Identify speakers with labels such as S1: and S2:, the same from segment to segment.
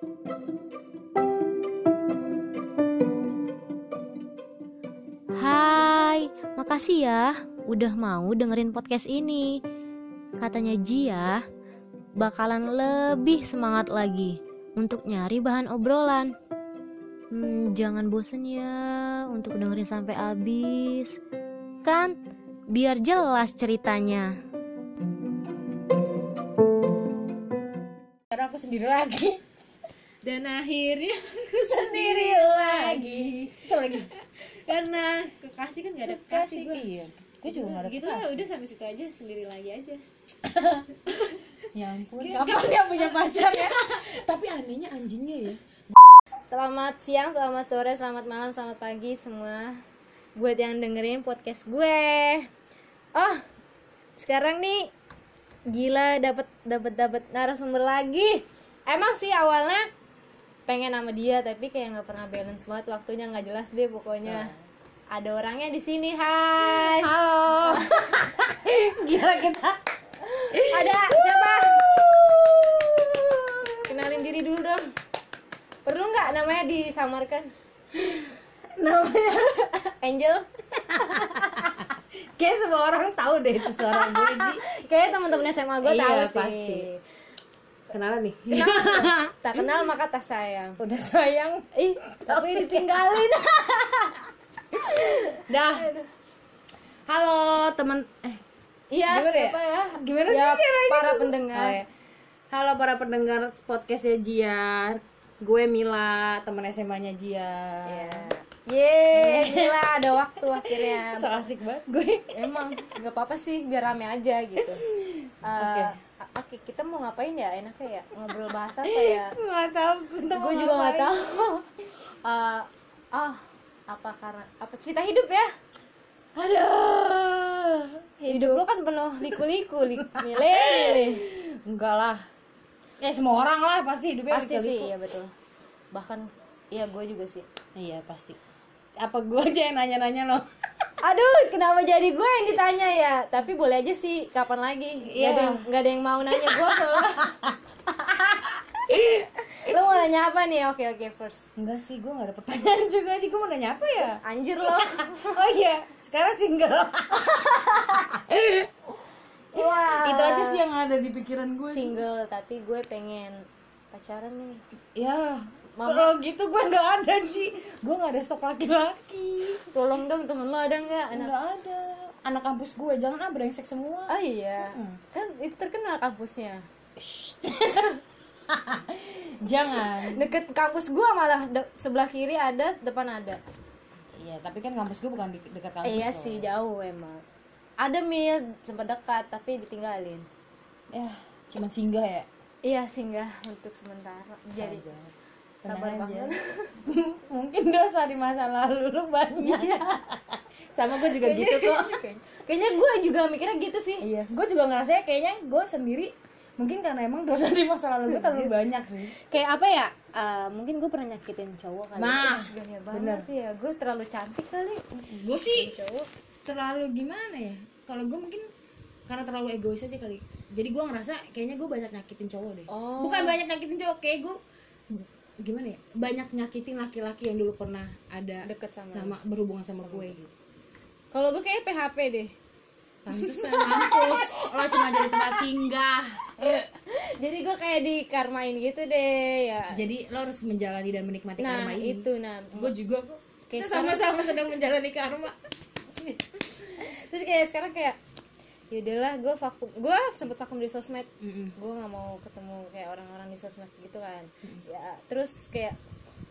S1: Hai, makasih ya udah mau dengerin podcast ini. Katanya Jia bakalan lebih semangat lagi untuk nyari bahan obrolan. Hmm, jangan bosen ya untuk dengerin sampai habis. Kan biar jelas ceritanya.
S2: Sekarang aku sendiri lagi
S3: dan akhirnya aku
S2: sendiri lagi. Siapa lagi?
S3: karena kekasih kan gak ada kekasih gue
S2: Iya. Gue juga gak ada
S3: gitu lah udah sampai situ aja sendiri lagi aja.
S2: Ya ampun Kapan dia punya pacar ya? Tapi anehnya anjingnya ya.
S1: Selamat siang, selamat sore, selamat malam, selamat pagi semua. Buat yang dengerin podcast gue. Oh, sekarang nih Gila dapet dapet dapet narasumber lagi. Emang sih awalnya pengen sama dia tapi kayak nggak pernah balance banget waktunya nggak jelas deh pokoknya. Ada orangnya di sini hai.
S2: Halo. Gila kita.
S1: Ada siapa? Kenalin diri dulu dong. Perlu nggak namanya disamarkan?
S2: Namanya?
S1: Angel.
S2: Kayak semua orang tahu deh itu suara gue Ji
S1: Kayaknya teman-teman SMA gue
S2: Iya,
S1: tahu sih.
S2: pasti. Kenalan nih
S1: Tak kenal maka tak sayang.
S2: Udah sayang
S1: Ih, tapi ditinggalin.
S2: Dah Halo teman Eh
S1: Iya,
S2: Gimana ya?
S1: siapa ya?
S2: Gimana
S1: ya,
S2: sih
S1: para
S2: tuh?
S1: pendengar.
S2: Oh, ya. Halo para pendengar podcastnya Jian Gue Mila, teman SMA-nya Jian
S1: Iya. Yeay, gila ada waktu akhirnya.
S2: So asik banget gue
S1: Emang nggak apa-apa sih, biar rame aja gitu. Eh,
S2: Oke.
S1: Oke, kita mau ngapain ya? Enaknya ya ngobrol bahasa apa ya?
S2: Gak tau
S1: Gue juga nggak tahu. Eh, ah, apa karena apa cerita hidup ya?
S2: Aduh
S1: Hidup lu kan penuh liku-liku, lik milih-milih.
S2: Enggak lah Ya semua orang lah pasti hidupnya
S1: Pasti
S2: liku-liku.
S1: sih, ya betul. Bahkan ya gue juga sih.
S2: Iya pasti Apa gue aja yang nanya-nanya loh
S1: Aduh, kenapa jadi gue yang ditanya ya? Tapi boleh aja sih, kapan lagi? Gak
S2: Iya.
S1: ada yang gak ada yang mau nanya gue soalnya. Lo mau nanya apa nih? Oke oke first.
S2: Enggak sih gue gak ada pertanyaan juga sih Gue mau nanya apa ya
S1: Anjir lo.
S2: Oh iya sekarang single
S1: Wah.
S2: Itu aja sih yang ada di pikiran gue
S1: Single, tapi gue pengen pacaran nih.
S2: Ya
S1: Mama.
S2: Kalau gitu gue gak ada Ji Gue gak ada stok laki-laki
S1: Tolong dong temen lo ada nggak? Anak.
S2: Gak ada Anak kampus gue jangan ah brengsek semua
S1: Oh iya.
S2: Hmm.
S1: Kan itu terkenal kampusnya.
S2: Jangan
S1: Deket kampus gue malah de- sebelah kiri ada, depan ada.
S2: Iya tapi kan kampus gue bukan di dekat kampus
S1: iya
S2: loh.
S1: sih jauh emang. Ada mil sempat dekat tapi ditinggalin.
S2: Ya cuman singgah ya
S1: Iya singgah untuk sementara. Jadi
S2: Tenang
S1: sabar
S2: aja.
S1: banget.
S2: Mungkin dosa di masa lalu lu banyak Sama gue juga gitu kok
S1: Kayaknya gue juga mikirnya gitu sih.
S2: Iya gue juga ngerasa kayaknya gue sendiri Mungkin karena emang dosa di masa lalu gue terlalu banyak sih
S1: Kayak apa ya? eh, mungkin gue pernah nyakitin cowok kali. Ih, gaya banget ya. Gue terlalu cantik kali.
S2: Gue sih
S1: Cowok.
S2: terlalu gimana ya Kalau gue mungkin karena terlalu egois aja kali Jadi gue ngerasa kayaknya gue banyak nyakitin cowok deh
S1: Oh.
S2: Bukan banyak nyakitin cowok Kayak gue gimana ya banyak nyakitin laki-laki yang dulu pernah ada
S1: Deket sama
S2: sama berhubungan sama gue. gitu
S1: Kalau gue kayak PHP deh.
S2: Pantesan. Mampus. Lo cuma jadi tempat singgah.
S1: Jadi gue kayak dikarmain gitu deh ya.
S2: Jadi lo harus menjalani dan menikmati
S1: Nah
S2: karma ini.
S1: itu nah.
S2: Gue juga kok. Kita sama-sama sedang menjalani karma.
S1: Terus kayak sekarang kayak yaudahlah gue vakum gue sempet vakum di sosmed. Gue nggak mau ketemu kayak orang-orang di sosmed gitu kan. Ya terus kayak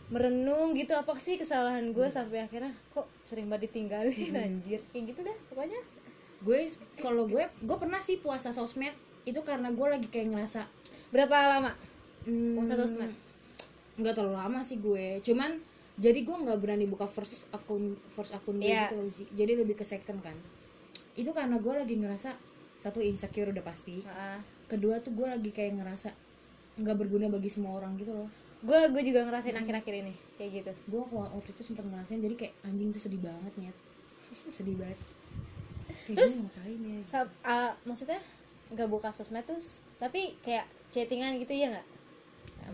S1: merenung gitu apa sih kesalahan gue sampai akhirnya kok sering banget ditinggalin anjir. Kayak gitu dah pokoknya.
S2: Gue kalau gue Gue pernah sih puasa sosmed. Itu karena gue lagi kayak ngerasa
S1: berapa lama?
S2: Hmm,
S1: puasa sosmed?
S2: nggak terlalu lama sih gue. Cuman jadi gue nggak berani buka first akun first akun gue
S1: Iya.
S2: gitu loh sih. Jadi lebih ke second kan itu karena gue lagi ngerasa satu insecure udah pasti.
S1: Heeh.
S2: kedua tuh gue lagi kayak ngerasa nggak berguna bagi semua orang gitu loh.
S1: Gue gue juga ngerasain akhir-akhir ini kayak gitu.
S2: Gue waktu itu sempat ngerasain jadi kayak anjing tuh sedih banget nyet. Sedih banget. Terus ngapain ya
S1: Sa- ah, maksudnya nggak buka sosmed terus tapi kayak chattingan gitu ya nggak?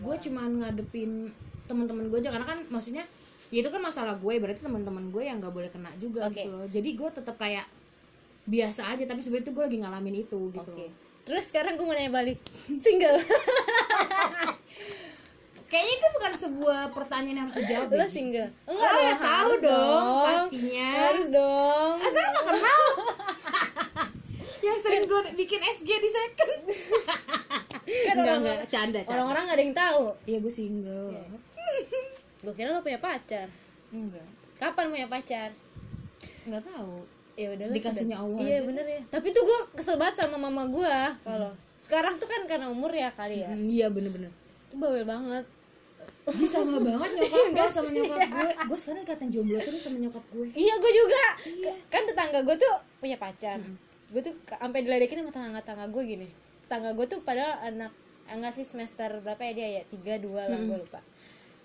S2: Gue cuman ngadepin teman-teman gue aja karena kan maksudnya ya itu kan masalah gue berarti teman-teman gue yang nggak boleh kena juga
S1: Oke.
S2: gitu loh. Jadi gue tetap kayak biasa aja tapi sebenarnya gue lagi ngalamin itu gitu loh
S1: Terus sekarang gue mau nanya balik. Single.
S2: kayaknya itu bukan sebuah pertanyaan yang harus dijawab
S1: Lo single?
S2: Oh, ya tahu
S1: harus
S2: dong, pastinya.
S1: Harus dong.
S2: Asal lo gak kenal yang sering gue bikin SG di second
S1: Kan
S2: enggak enggak canda canda
S1: Orang-orang gak ada yang tahu.
S2: iya gue single
S1: Gue kira lo punya pacar.
S2: enggak
S1: Kapan punya pacar?
S2: enggak tahu
S1: Ya udah
S2: Dikasihnya Allah
S1: Iya
S2: aja.
S1: bener ya. Tapi tuh gue kesel banget sama mama gue kalau sekarang tuh kan karena umur ya kali ya.
S2: Hmm, iya bener-bener
S1: Itu bawel banget.
S2: Ji sama banget nyokap gue sama nyokap gue Gue sekarang dikatain jomblo terus sama nyokap gue
S1: Iya gue juga. Kan tetangga gue tuh punya pacar. Gue tuh sampai diledekin sama tetangga-tetangga gue gini. Tetangga gue tuh padahal anak enggak sih semester berapa ya dia ya tiga dua lah gue lupa.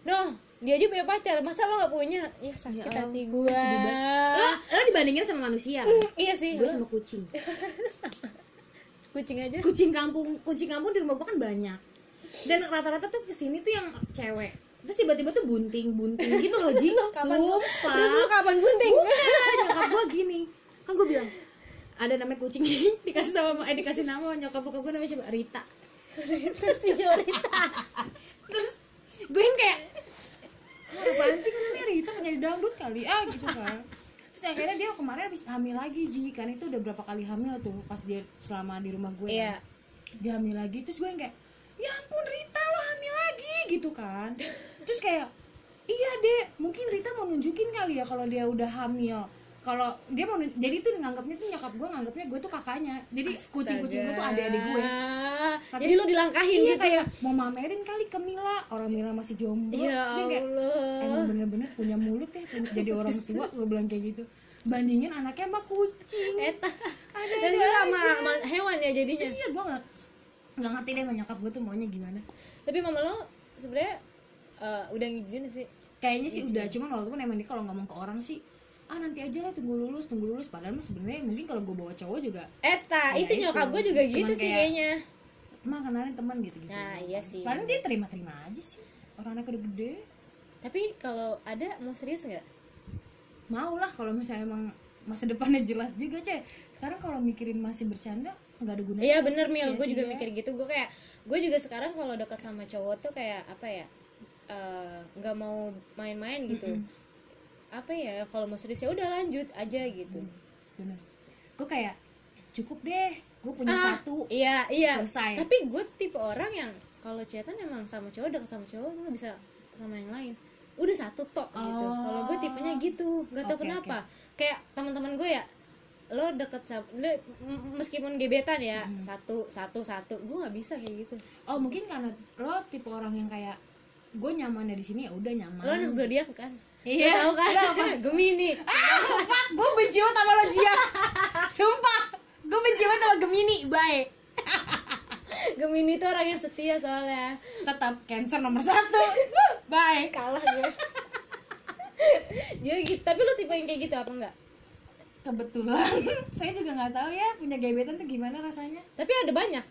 S1: Noh, dia aja punya pacar, masa lo gak punya? Ya sakit
S2: Ya
S1: hati gue.
S2: Lo, lo dibandingin sama manusia
S1: Iya sih.
S2: Gue sama kucing
S1: kucing aja.
S2: Kucing kampung Kucing kampung di rumah gue kan banyak Dan rata-rata tuh ke sini tuh yang cewek Terus tiba-tiba tuh bunting-bunting gitu loh Ji
S1: Kapan-
S2: Sumpah
S1: Terus lu kapan bunting?
S2: Bukan, nyokap gue gini kan gue bilang ada namanya kucing dikasih nama eh dikasih nama nyokap bokap gue namanya siapa Rita
S1: Itu sih Yorita.
S2: terus gue yang kayak "Ah, apaan sih? Kan namanya Rita menjadi dangdut kali. Ah gitu kan. Terus akhirnya dia kemarin habis hamil lagi Ji. Kan itu udah berapa kali hamil tuh pas dia selama di rumah gue
S1: Iya.
S2: kan. dia hamil lagi terus gue yang kayak ya ampun Rita lo hamil lagi gitu kan. Terus kayak iya deh mungkin Rita mau nunjukin kali ya kalau dia udah hamil kalau dia mau jadi tuh nganggapnya tuh nyokap gue nganggapnya gue tuh kakaknya jadi kucing-kucing gue tuh adik-adik gue Tapi-
S1: Jadi lu dilangkahin
S2: iya
S1: gitu.
S2: kayak mau mamerin kali ke Mila orang Mila masih jomblo
S1: Ya
S2: Terus dia kayak
S1: Allah.
S2: emang bener-bener punya mulut ya punya- jadi orang tua gue bilang kayak gitu bandingin anaknya sama kucing
S1: Eta.
S2: ada
S1: Dan lu sama, sama hewan ya jadinya.
S2: iya gue nggak nggak ngerti deh nyokap gue tuh maunya gimana
S1: Tapi mama lo sebenarnya eh, udah ngizinin sih.
S2: kayaknya sih udah cuman walaupun emang dia kalau ngomong ke orang sih ah nanti aja lah tunggu lulus tunggu lulus padahal mah sebenarnya mungkin kalau gue bawa cowok juga
S1: Eta,
S2: Ya
S1: itu
S2: itu.
S1: nyokap gue juga
S2: Cuman
S1: gitu sih
S2: kayak-
S1: kayaknya.
S2: emang kenalin teman gitu gitu
S1: Nah, iya sih.
S2: paling dia terima-terima aja sih orang anak udah gede
S1: Tapi kalau ada mau serius nggak?
S2: mau lah kalau misalnya emang masa depannya jelas juga cek sekarang kalau mikirin masih bercanda nggak ada gunanya
S1: Iya bener Mil, gue juga
S2: sia-sia.
S1: mikir gitu Gue kayak, gue juga sekarang kalau dekat sama cowok tuh kayak apa ya eh, nggak mau main-main gitu Apa ya, kalau mau serius ya udah lanjut aja gitu.
S2: Bener. Gue kayak cukup deh gue punya
S1: Ah,
S2: satu
S1: Iya, iya.
S2: Selesai.
S1: Tapi gue tipe orang yang kalau chatan emang sama cowok dekat sama cowok gue bisa sama yang lain. Udah satu tok gitu.
S2: Oh.
S1: kalau gue tipenya gitu nggak tahu
S2: Oke,
S1: kenapa. kayak teman-teman gue ya lo deket sama lo, meskipun gebetan ya
S2: Hmm.
S1: satu satu satu gue nggak bisa kayak gitu.
S2: Oh mungkin karena lo tipe orang yang kayak gue nyamannya di sini ya udah nyaman.
S1: Lo anak zodiak kan
S2: Iya.
S1: Tahu kan?
S2: Lo apa?
S1: gemini
S2: ah fuck. Gue benci banget sama lo Jia. Sumpah. Gue benci banget sama Gemini bye
S1: gemini tuh orang yang setia soalnya.
S2: Tetap cancer nomor satu. Bye
S1: kalah gue dia gitu. Tapi lo tipe yang kayak gitu apa enggak?
S2: Kebetulan. Saya juga nggak tahu ya punya gebetan tuh gimana rasanya.
S1: Tapi ada banyak.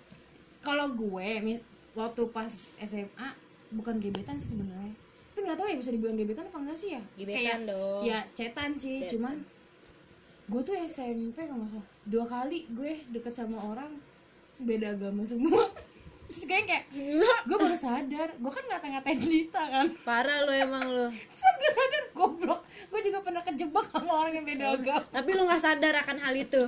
S2: Kalau gue mis waktu pas SMA bukan gebetan sih sebenarnya tapi nggak tahu ya bisa dibilang gebetan apa enggak sih ya?
S1: Gebetan dong.
S2: ya cetan sih
S1: Cetan.
S2: cuman gue tuh SMP kalau nggak salah. Dua kali gue deket sama orang beda agama semua. Terus kayak kayak gue baru sadar gue kan ngata-ngatain Dita kan.
S1: Parah lo emang lo
S2: terus gue sadar goblok gue juga pernah kejebak sama orang yang beda agama.
S1: Tapi lo nggak sadar akan hal itu.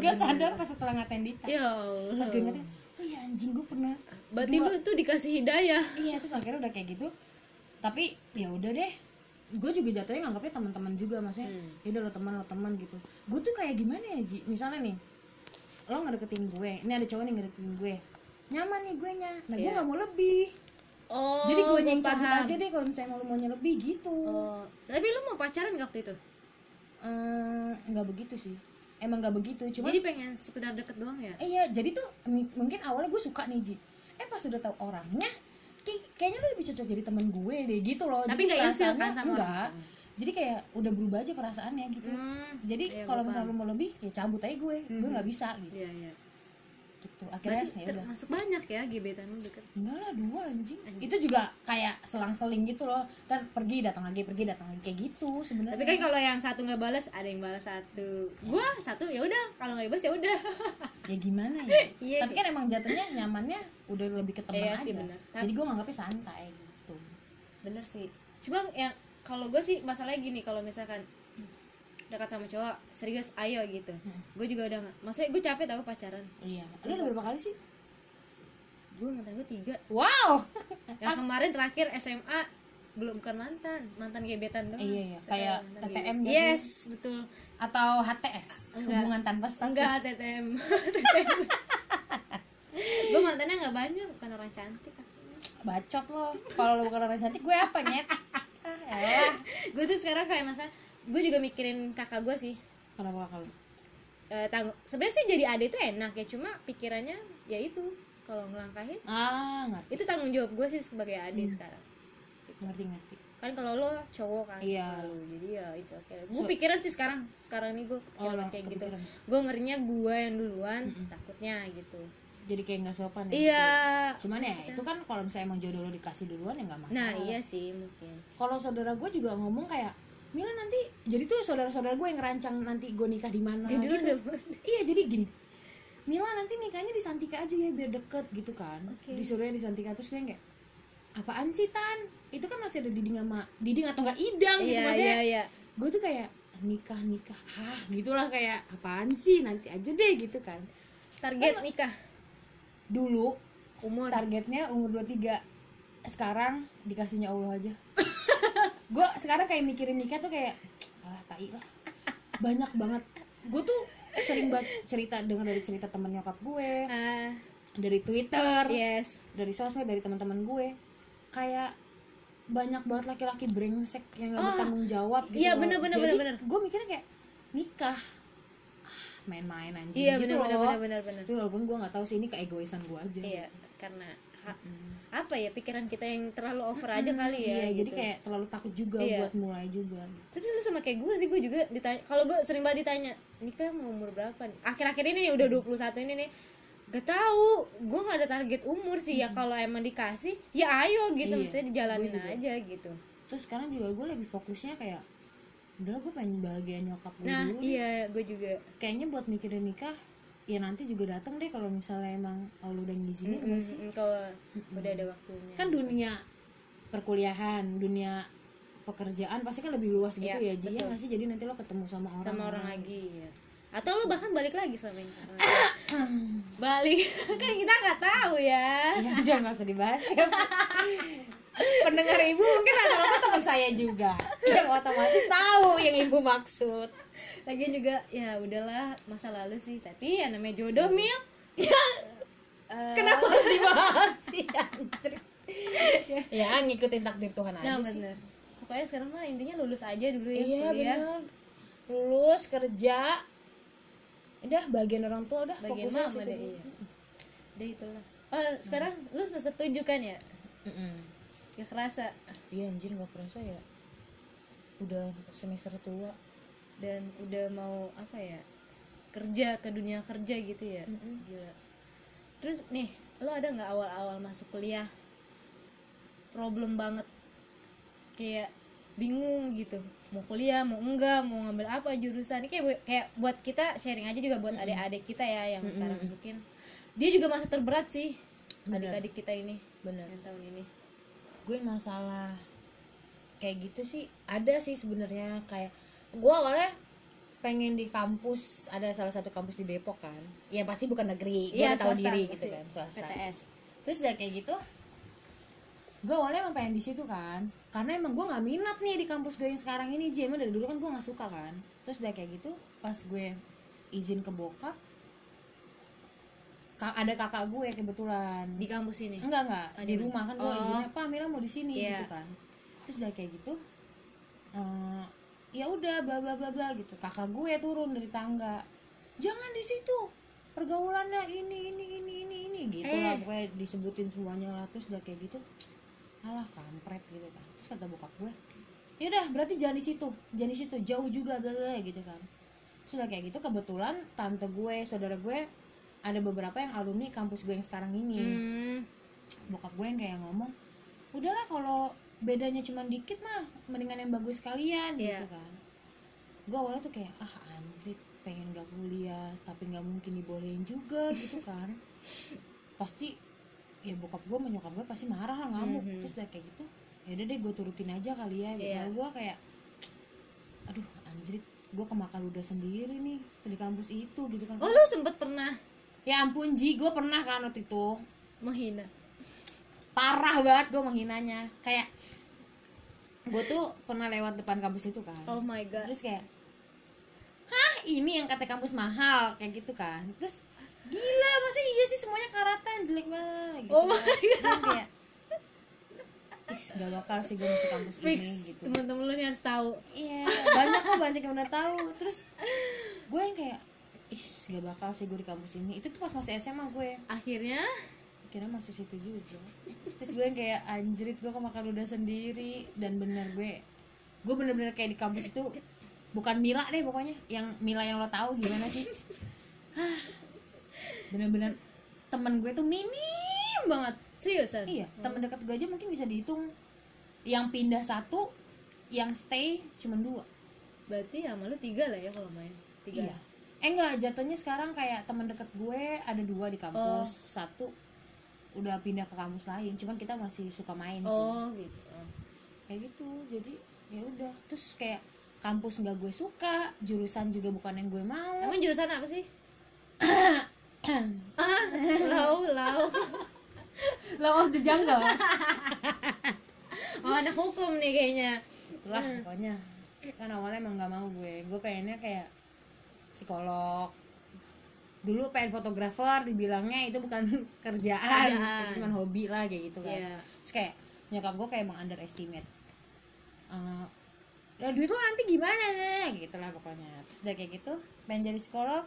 S2: Gue sadar pas setelah ngatain Dita
S1: ya
S2: pas gue ngatain oh iya anjing gue pernah
S1: berarti lo tuh dikasih hidayah.
S2: Iya terus akhirnya udah kayak gitu tapi ya udah deh. Gue juga jatuhnya nganggapnya teman-teman juga maksudnya ya udah lo teman lo teman gitu. Gue tuh kayak gimana ya Ji? Misalnya nih lo ngedeketin gue ini ada cowok nih ngedeketin gue nyaman nih gue nya. Nah gue
S1: Iya.
S2: nggak mau lebih.
S1: Oh
S2: jadi gue yang cabut aja deh kalau misalnya mau maunya lebih gitu.
S1: Oh tapi lo mau pacaran nggak waktu itu?
S2: Nggak begitu sih. Emang nggak begitu cuma
S1: jadi pengen sekedar deket doang ya?
S2: Eh, iya jadi tuh mungkin awalnya gue suka nih Ji. Eh pas udah tahu orangnya kayak- kayaknya lo lebih cocok jadi teman gue deh gitu loh.
S1: Tapi nggak ilfil kan sama
S2: enggak. Jadi kayak udah berubah aja perasaannya gitu.
S1: Hmm,
S2: jadi
S1: iya,
S2: kalau misalnya lo mau lebih ya cabut aja gue. Gue nggak bisa gitu.
S1: Iya iya
S2: gitu. Akhirnya
S1: berarti
S2: ya udah.
S1: termasuk banyak ya gebetan lu deket.
S2: Enggak lah dua anjing. Itu juga kayak selang-seling gitu loh. Ntar pergi datang lagi pergi datang lagi. Kayak gitu sebenarnya.
S1: Tapi kan kalau yang satu nggak balas ada yang balas satu. Gua satu ya udah. Kalau nggak dibalas ya udah.
S2: Ya gimana ya?
S1: Iya.
S2: Tapi kan emang jatuhnya nyamannya udah lebih ke teman
S1: Iya
S2: aja.
S1: sih, bener.
S2: jadi gue nganggapnya santai gitu.
S1: Bener sih. Cuma yang kalau gue sih masalahnya gini kalau misalkan dekat sama cowok serius ayo gitu. Gue juga udah nggak maksudnya gue capek tau pacaran.
S2: Iya. Lu udah berapa kali sih?
S1: Gue mantan gue tiga.
S2: Wow!
S1: Yang kemarin terakhir SMA belum bukan mantan. Mantan gebetan doang.
S2: Iya, iya. Kayak TTM nggak
S1: yes betul.
S2: Atau HTS
S1: Enggak.
S2: hubungan tanpa status?
S1: Enggak TTM gue mantannya nggak banyak bukan orang cantik
S2: bacot lo. Kalau lo bukan orang cantik gue apa nyet? Ah,
S1: gue tuh sekarang kayak masa gue juga mikirin kakak gue sih.
S2: Kenapa kalau
S1: Eh, tang sebenarnya sih jadi adik itu enak ya cuma pikirannya ya itu kalau ngelangkahin
S2: ah ngerti.
S1: itu tanggung jawab gue sih sebagai adik sekarang.
S2: Ngerti ngerti.
S1: Kan kalau lo cowok kan
S2: Iya.
S1: lu, jadi ya it's okay. Gue pikiran sih sekarang sekarang nih gue
S2: Oh,
S1: pikiran
S2: lo
S1: kayak gitu.
S2: kepikiran.
S1: gue ngerinya gue yang duluan takutnya gitu.
S2: Jadi kayak nggak sopan ya?
S1: Iya.
S2: Gitu. cuman ya itu kan kalau misalnya emang jodoh lo dikasih duluan ya nggak masalah.
S1: Nah iya sih mungkin.
S2: Kalau saudara gue juga ngomong kayak Mila nanti jadi tuh saudara-saudara gue yang ngerancang nanti gue nikah di mana gitu.
S1: udah-
S2: iya jadi gini. Mila nanti nikahnya di Santika aja ya biar deket gitu kan.
S1: Oke.
S2: disuruhnya di Santika. Terus gue kayak apaan sih tan? Itu kan masih ada diding sama diding atau enggak idang gitu
S1: iya
S2: maksudnya.
S1: iya iya.
S2: Gue tuh kayak nikah nikah. Ah gitulah kayak apaan sih? Nanti aja deh gitu kan.
S1: Target nikah?
S2: Dulu
S1: umur?
S2: targetnya umur 23 sekarang dikasihnya Allah aja gue sekarang kayak mikirin nikah tuh kayak alah tai lah. Banyak banget. Gue tuh sering banget cerita dengar dari cerita temen nyokap gue
S1: ah.
S2: dari Twitter
S1: yes.
S2: dari sosmed dari teman-teman gue. Kayak banyak banget laki-laki brengsek yang gak bertanggung jawab gitu
S1: iya, bener, bener,
S2: Jadi,
S1: bener, bener.
S2: gue mikirnya kayak nikah? Ah, main-main anjing
S1: iya
S2: gitu
S1: benar
S2: loh.
S1: benar benar benar
S2: tapi walaupun gue nggak tahu sih ini keegoisan gue aja.
S1: Iya karena ha- apa ya pikiran kita yang terlalu over aja kali ya
S2: Iya, jadi
S1: gitu.
S2: kayak terlalu takut juga
S1: Iya.
S2: buat mulai juga.
S1: Tapi lu sama kayak gue sih, gue juga ditanya Kalau gue sering banget ditanya Nikah mau umur berapa nih? Akhir-akhir ini nih, udah 21 ini nih Gak tahu, gue gak ada target umur sih Ya kalau emang dikasih, ya ayo gitu
S2: Iya,
S1: Maksudnya dijalanin aja gitu
S2: Terus sekarang juga gue lebih fokusnya kayak udah gue pengen bahagia nyokap gue
S1: Nah
S2: dulu.
S1: iya, gue juga
S2: Kayaknya buat mikirin nikah ya nanti juga datang deh kalau misalnya emang Allah udah ngizinin
S1: Mm,
S2: enggak sih?
S1: mm, Kalau udah ada waktunya.
S2: Kan dunia perkuliahan, dunia pekerjaan pasti kan lebih luas gitu
S1: Iya,
S2: ya Ji ya sih? Jadi nanti lo ketemu sama orang.
S1: Sama orang lagi ya atau lo bahkan balik lagi sama yang balik. Kan kita nggak tahu ya.
S2: Ya nggak usah dibahas ya. pendengar ibu mungkin rata-rata teman saya juga. Yang otomatis tahu yang ibu maksud
S1: lagian juga ya udahlah masa lalu sih. Tapi ya namanya jodoh mil. Ya eh,
S2: kenapa harus dibahas sih anjir? Ya. Ngikutin takdir Tuhan aja
S1: nah
S2: sih.
S1: bener. Pokoknya sekarang mah intinya lulus aja dulu ya
S2: iya
S1: kuliah.
S2: benar lulus kerja. Udah bagian orang tua udah
S1: bagian
S2: fokusnya
S1: mama deh iya. Udah itulah. Oh sekarang lu semester tujuh kan ya?
S2: Mm-mm.
S1: gak kerasa.
S2: Iya anjir nggak kerasa ya. Udah semester tua
S1: dan udah mau apa ya kerja ke dunia kerja gitu ya. Gila. Terus nih lo ada nggak awal-awal masuk kuliah? Problem banget. Kayak bingung gitu. Mau kuliah mau enggak mau ngambil apa jurusan. Ini kayak kayak buat kita sharing aja juga buat adik-adik kita ya yang sekarang mungkin. Dia juga masa terberat sih adik-adik kita ini
S2: bener
S1: yang tahun ini.
S2: Gue masalah kayak gitu sih ada sih sebenarnya. Kayak gue awalnya pengen di kampus ada salah satu kampus di Depok kan. Ya pasti bukan negeri gue
S1: Iya,
S2: udah tahu diri
S1: pasti.
S2: gitu kan swasta.
S1: PTS
S2: terus udah kayak gitu gue awalnya emang pengen di situ kan. Karena emang gue nggak minat nih di kampus gue yang sekarang ini Ji emang dari dulu kan gue nggak suka kan. Terus udah kayak gitu pas gue izin ke bokap ka- ada kakak gue kebetulan.
S1: Di kampus ini?
S2: Enggak enggak. Di rumah kan gue
S1: Oh.
S2: izinnya pak Mira mau di sini
S1: Iya.
S2: gitu kan. Terus udah kayak gitu eh, ya udah bla bla bla bla gitu. Kakak gue turun dari tangga. Jangan di situ. Pergaulannya ini ini ini ini ini gitu
S1: Eh.
S2: lah pokoknya disebutin semuanya lah terus udah kayak gitu. Alah kampret gitu kan. Terus kata bokap gue ya udah berarti jangan di situ. Jangan di situ. Jauh juga bla bla," gitu kan. Sudah kayak gitu kebetulan tante gue saudara gue ada beberapa yang alumni kampus gue yang sekarang ini.
S1: Hmm.
S2: bokap gue yang kayak ngomong udahlah kalau bedanya cuma dikit mah mendingan yang bagus kalian
S1: Iya.
S2: gitu kan gue awalnya tuh kayak ah anjir pengen gak kuliah tapi nggak mungkin dibolehin juga gitu kan pasti ya bokap gue menyokap gue pasti marah lah ngamuk
S1: Mhm.
S2: terus udah kayak gitu ya udah deh gue turutin aja kali ya gitu
S1: Iya.
S2: gue kayak aduh anjir gue kemakan udah sendiri nih di kampus itu gitu kan
S1: Oh lu sempet pernah
S2: ya ampun Ji gue pernah kan waktu itu
S1: menghina?
S2: Parah banget gue menghinanya. Kayak gue tuh pernah lewat depan kampus itu kan.
S1: Oh my god.
S2: terus kayak hah ini yang kata kampus mahal kayak gitu kan. Terus gila masa iya sih semuanya karatan? Jelek banget gitu
S1: Oh
S2: kan. Terus gue kayak is gak bakal sih gue masuk kampus
S1: Fix.
S2: ini gitu.
S1: Teman-teman lu nih harus tahu.
S2: iya banyak kok banyak yang udah tahu. Terus gue yang kayak is gak bakal sih gue di kampus ini. Itu tuh pas masih SMA gue
S1: Akhirnya
S2: kira masuk situ juga. Terus gue yang kayak anjrit gue kemakan udah sendiri. Dan bener gue gue bener-bener kayak di kampus itu bukan Mila deh pokoknya yang Mila yang lo tahu gimana sih. Hah, bener-bener temen gue tuh minim banget.
S1: Seriusan?
S2: iya temen dekat gue aja mungkin bisa dihitung. Yang pindah satu yang stay cuma dua.
S1: Berarti sama lu tiga lah ya kalau main. Tiga.
S2: iya. Eh enggak jatuhnya sekarang kayak teman dekat gue ada dua di kampus satu udah pindah ke kampus lain cuman kita masih suka main sih
S1: Oh gitu. Oh.
S2: kayak gitu jadi ya udah terus kayak kampus nggak gue suka jurusan juga bukan yang gue mau
S1: Emang jurusan apa sih? ah, lau, lau.
S2: law of the jungle
S1: Oh, ada hukum nih kayaknya.
S2: itulah pokoknya kan awalnya emang nggak mau gue gue pengennya kayak psikolog dulu pengen fotografer dibilangnya itu bukan kerjaan,
S1: Kerjaan.
S2: itu cuma hobi lah kayak gitu kan.
S1: Iya.
S2: terus kayak nyokap gue kayak emang underestimate Eh, ya duit lo nanti gimana nih gitu lah pokoknya. Terus udah kayak gitu pengen jadi psikolog.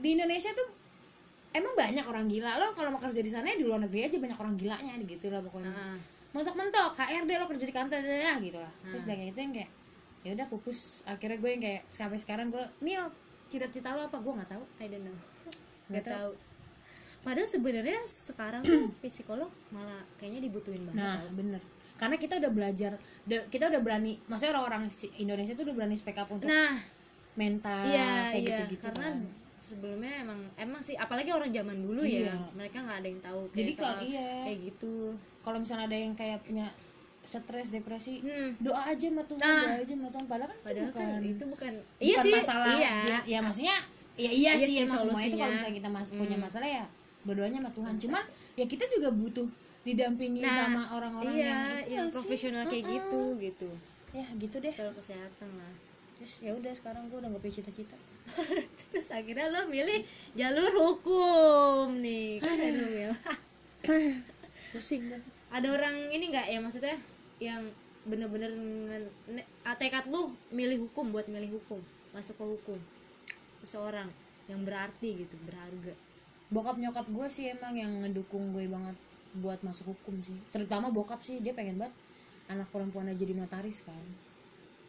S2: Di Indonesia tuh emang banyak orang gila. Lo kalau mau kerja di sana ya di luar negeri aja banyak orang gilanya gitu lah pokoknya.
S1: Ah.
S2: mentok-mentok HRD lo kerja di kantor dah gitu lah. Terus udah kayak gitu yang kayak ya udah pupus akhirnya gue yang kayak sampai sekarang gue mil cita-cita lo apa gue nggak tahu
S1: I don't know.
S2: Nggak
S1: Gak tahu. Padahal sebenarnya sekarang tuh psikolog malah kayaknya dibutuhin banget.
S2: nah
S1: tau.
S2: bener karena kita udah belajar kita udah berani maksudnya orang-orang si- Indonesia tuh udah berani speak up untuk
S1: Nah,
S2: mental
S1: iya
S2: kayak
S1: iya
S2: gitu-gitu
S1: karena
S2: kan.
S1: sebelumnya emang emang sih apalagi orang zaman dulu ya
S2: Iya.
S1: mereka nggak ada yang tahu kayak
S2: Jadi kalau- iya.
S1: kayak gitu
S2: kalau misalnya ada yang kayak punya stres depresi
S1: hmm.
S2: doa aja sama Tuhan
S1: Nah.
S2: doa aja sama Tuhan. Padahal kan itu
S1: padahal
S2: bukan
S1: kan itu bukan
S2: bukan
S1: iya sih
S2: masalah
S1: iya.
S2: dia- ya maksudnya ya iya,
S1: Iya
S2: sih,
S1: sih
S2: emang semua itu kalau misalnya kita mas- punya
S1: Hmm.
S2: masalah ya berdoanya sama Tuhan. Cuman ya kita juga butuh didampingi
S1: Nah,
S2: sama orang-orang
S1: iya
S2: yang itu
S1: yang profesional kayak
S2: Heeh.
S1: gitu gitu.
S2: Ya gitu deh.
S1: Soal kesehatan lah.
S2: Terus ya udah sekarang gue udah gak punya cita-cita.
S1: Terus akhirnya lo milih jalur hukum nih. Keren lo Mil.
S2: Pusing
S1: ada orang ini nggak ya maksudnya yang bener-bener tekad lu milih hukum buat milih hukum masuk ke hukum. Seseorang yang berarti gitu berharga.
S2: Bokap nyokap gue sih emang yang ngedukung gue banget buat masuk hukum sih. Terutama bokap sih dia pengen banget anak perempuan aja jadi notaris kan.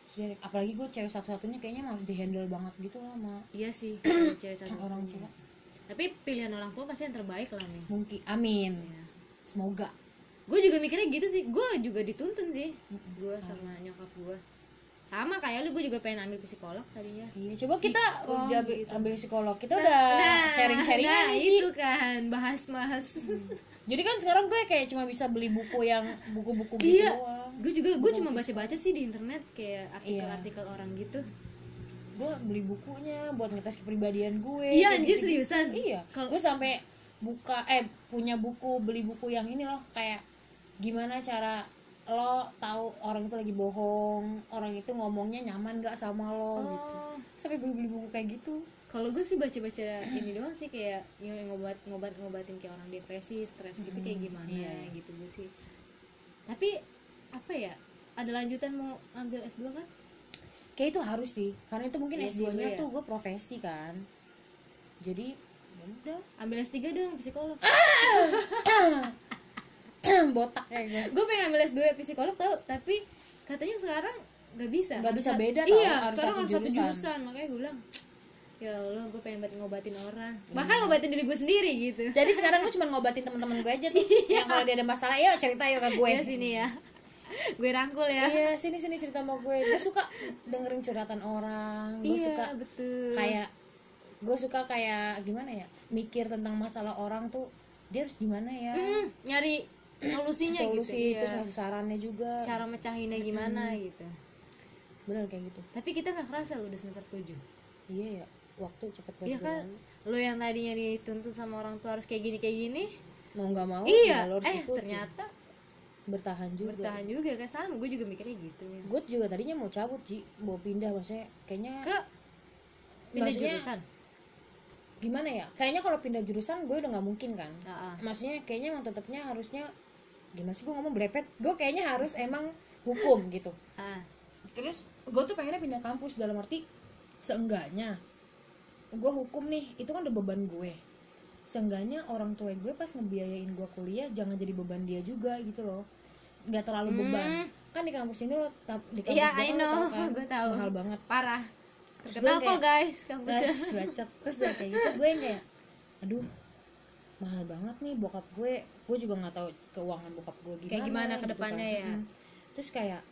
S2: Terus apalagi gue cewek satu-satunya kayaknya harus dihandle banget gitu lah sama
S1: iya sih cewek satu
S2: orang tua.
S1: Tapi pilihan orang tua pasti yang terbaik lah nih.
S2: Mungkin amin.
S1: Ya.
S2: semoga
S1: gue juga mikirnya gitu sih. Gue juga dituntun sih. Gue sama nyokap gue sama kayak lu gue juga pengen ambil psikolog tadinya.
S2: Iya coba kita
S1: Ikom
S2: udah
S1: gitu.
S2: ambil psikolog. Kita udah sharing sharing
S1: nah
S2: nih Ci.
S1: itu kan bahas bahas
S2: jadi kan sekarang gue kayak cuma bisa beli buku yang buku-buku gitu
S1: iya gue juga gue cuma baca baca sih di internet kayak artikel
S2: Iya.
S1: orang gitu.
S2: Gue beli bukunya buat ngetes kepribadian gue
S1: Iya, anjir, seriusan?
S2: iya.
S1: Kalau-
S2: gue sampai buka eh punya buku beli buku yang ini loh kayak gimana cara lo tahu orang itu lagi bohong orang itu ngomongnya nyaman gak sama lo gitu.
S1: Oh.
S2: Sampai beli beli buku kayak gitu.
S1: Kalau gue sih baca baca ini doang sih kayak yang ngobat ngobat ngobatin kayak orang depresi stres gitu kayak gimana
S2: iya.
S1: gitu gue sih. Tapi apa ya ada lanjutan mau ambil S2 kan?
S2: Kayak itu harus sih karena itu mungkin
S1: Iya sih,
S2: S2 nya
S1: ya.
S2: tuh gue profesi kan. Jadi ya udah.
S1: Ambil S3 dong psikolog
S2: botak. Kayak gue
S1: gue pengen ambil S2 psikolog tau tapi katanya sekarang nggak bisa.
S2: Nggak
S1: Harus
S2: bisa beda tau,
S1: iya
S2: harus
S1: sekarang harus satu
S2: jurusan.
S1: jurusan makanya gue bilang ya Allah gue pengen banget ngobatin orang. Bahkan ngobatin diri gue sendiri gitu.
S2: Jadi sekarang gue cuma ngobatin teman-teman gue aja tuh. Yang kalau dia ada masalah yuk cerita yuk ke gue.
S1: Ya sini ya. Gue rangkul ya.
S2: Iya sini sini cerita sama gue. Gue suka dengerin curhatan orang. Gue
S1: iya
S2: suka
S1: betul.
S2: kayak gue suka kayak gimana ya mikir tentang masalah orang tuh dia harus gimana ya?
S1: Mm, nyari solusinya
S2: solusi
S1: gitu
S2: terus
S1: iya.
S2: ngasih sarannya juga.
S1: Cara mecahinnya gimana gitu.
S2: Bener kayak gitu.
S1: Tapi kita nggak kerasa lu udah semester 7
S2: iya ya waktu cepet
S1: Iya
S2: banget
S1: kan lu yang tadinya dituntut sama orang tua harus kayak gini kayak gini.
S2: Mau nggak mau
S1: iya.
S2: ya lo
S1: eh ternyata
S2: bertahan juga.
S1: Bertahan juga kan? Sama gue juga mikirnya gitu ya
S2: gue juga tadinya mau cabut Ji mau pindah maksudnya kayaknya
S1: ke pindah
S2: Maksudnya-
S1: jurusan.
S2: Gimana ya? Kayaknya kalau pindah jurusan gue udah nggak mungkin kan?
S1: Ah, ah.
S2: maksudnya kayaknya emang tetapnya harusnya gimana sih gue ngomong berepet gue kayaknya harus emang hukum gitu.
S1: Ah.
S2: Terus gue tuh pengennya pindah kampus dalam arti seenggaknya gue hukum nih itu kan udah beban gue. Seenggaknya orang tua gue pas ngebiayain gue kuliah jangan jadi beban dia juga gitu loh. Nggak terlalu beban. Kan di kampus ini lo di kampus
S1: Iya,
S2: gue
S1: I
S2: kan kan,
S1: Gue tahu.
S2: mahal banget.
S1: Parah.
S2: Terus
S1: terkenal kok guys kampusnya.
S2: Terus bacot. Terus udah kayak gitu gue yang kayak aduh mahal banget nih bokap gue. Gue juga nggak tahu keuangan bokap gue gimana
S1: Kayak gimana ke
S2: gitu
S1: depannya
S2: kan.
S1: ya.
S2: Mm. terus kayak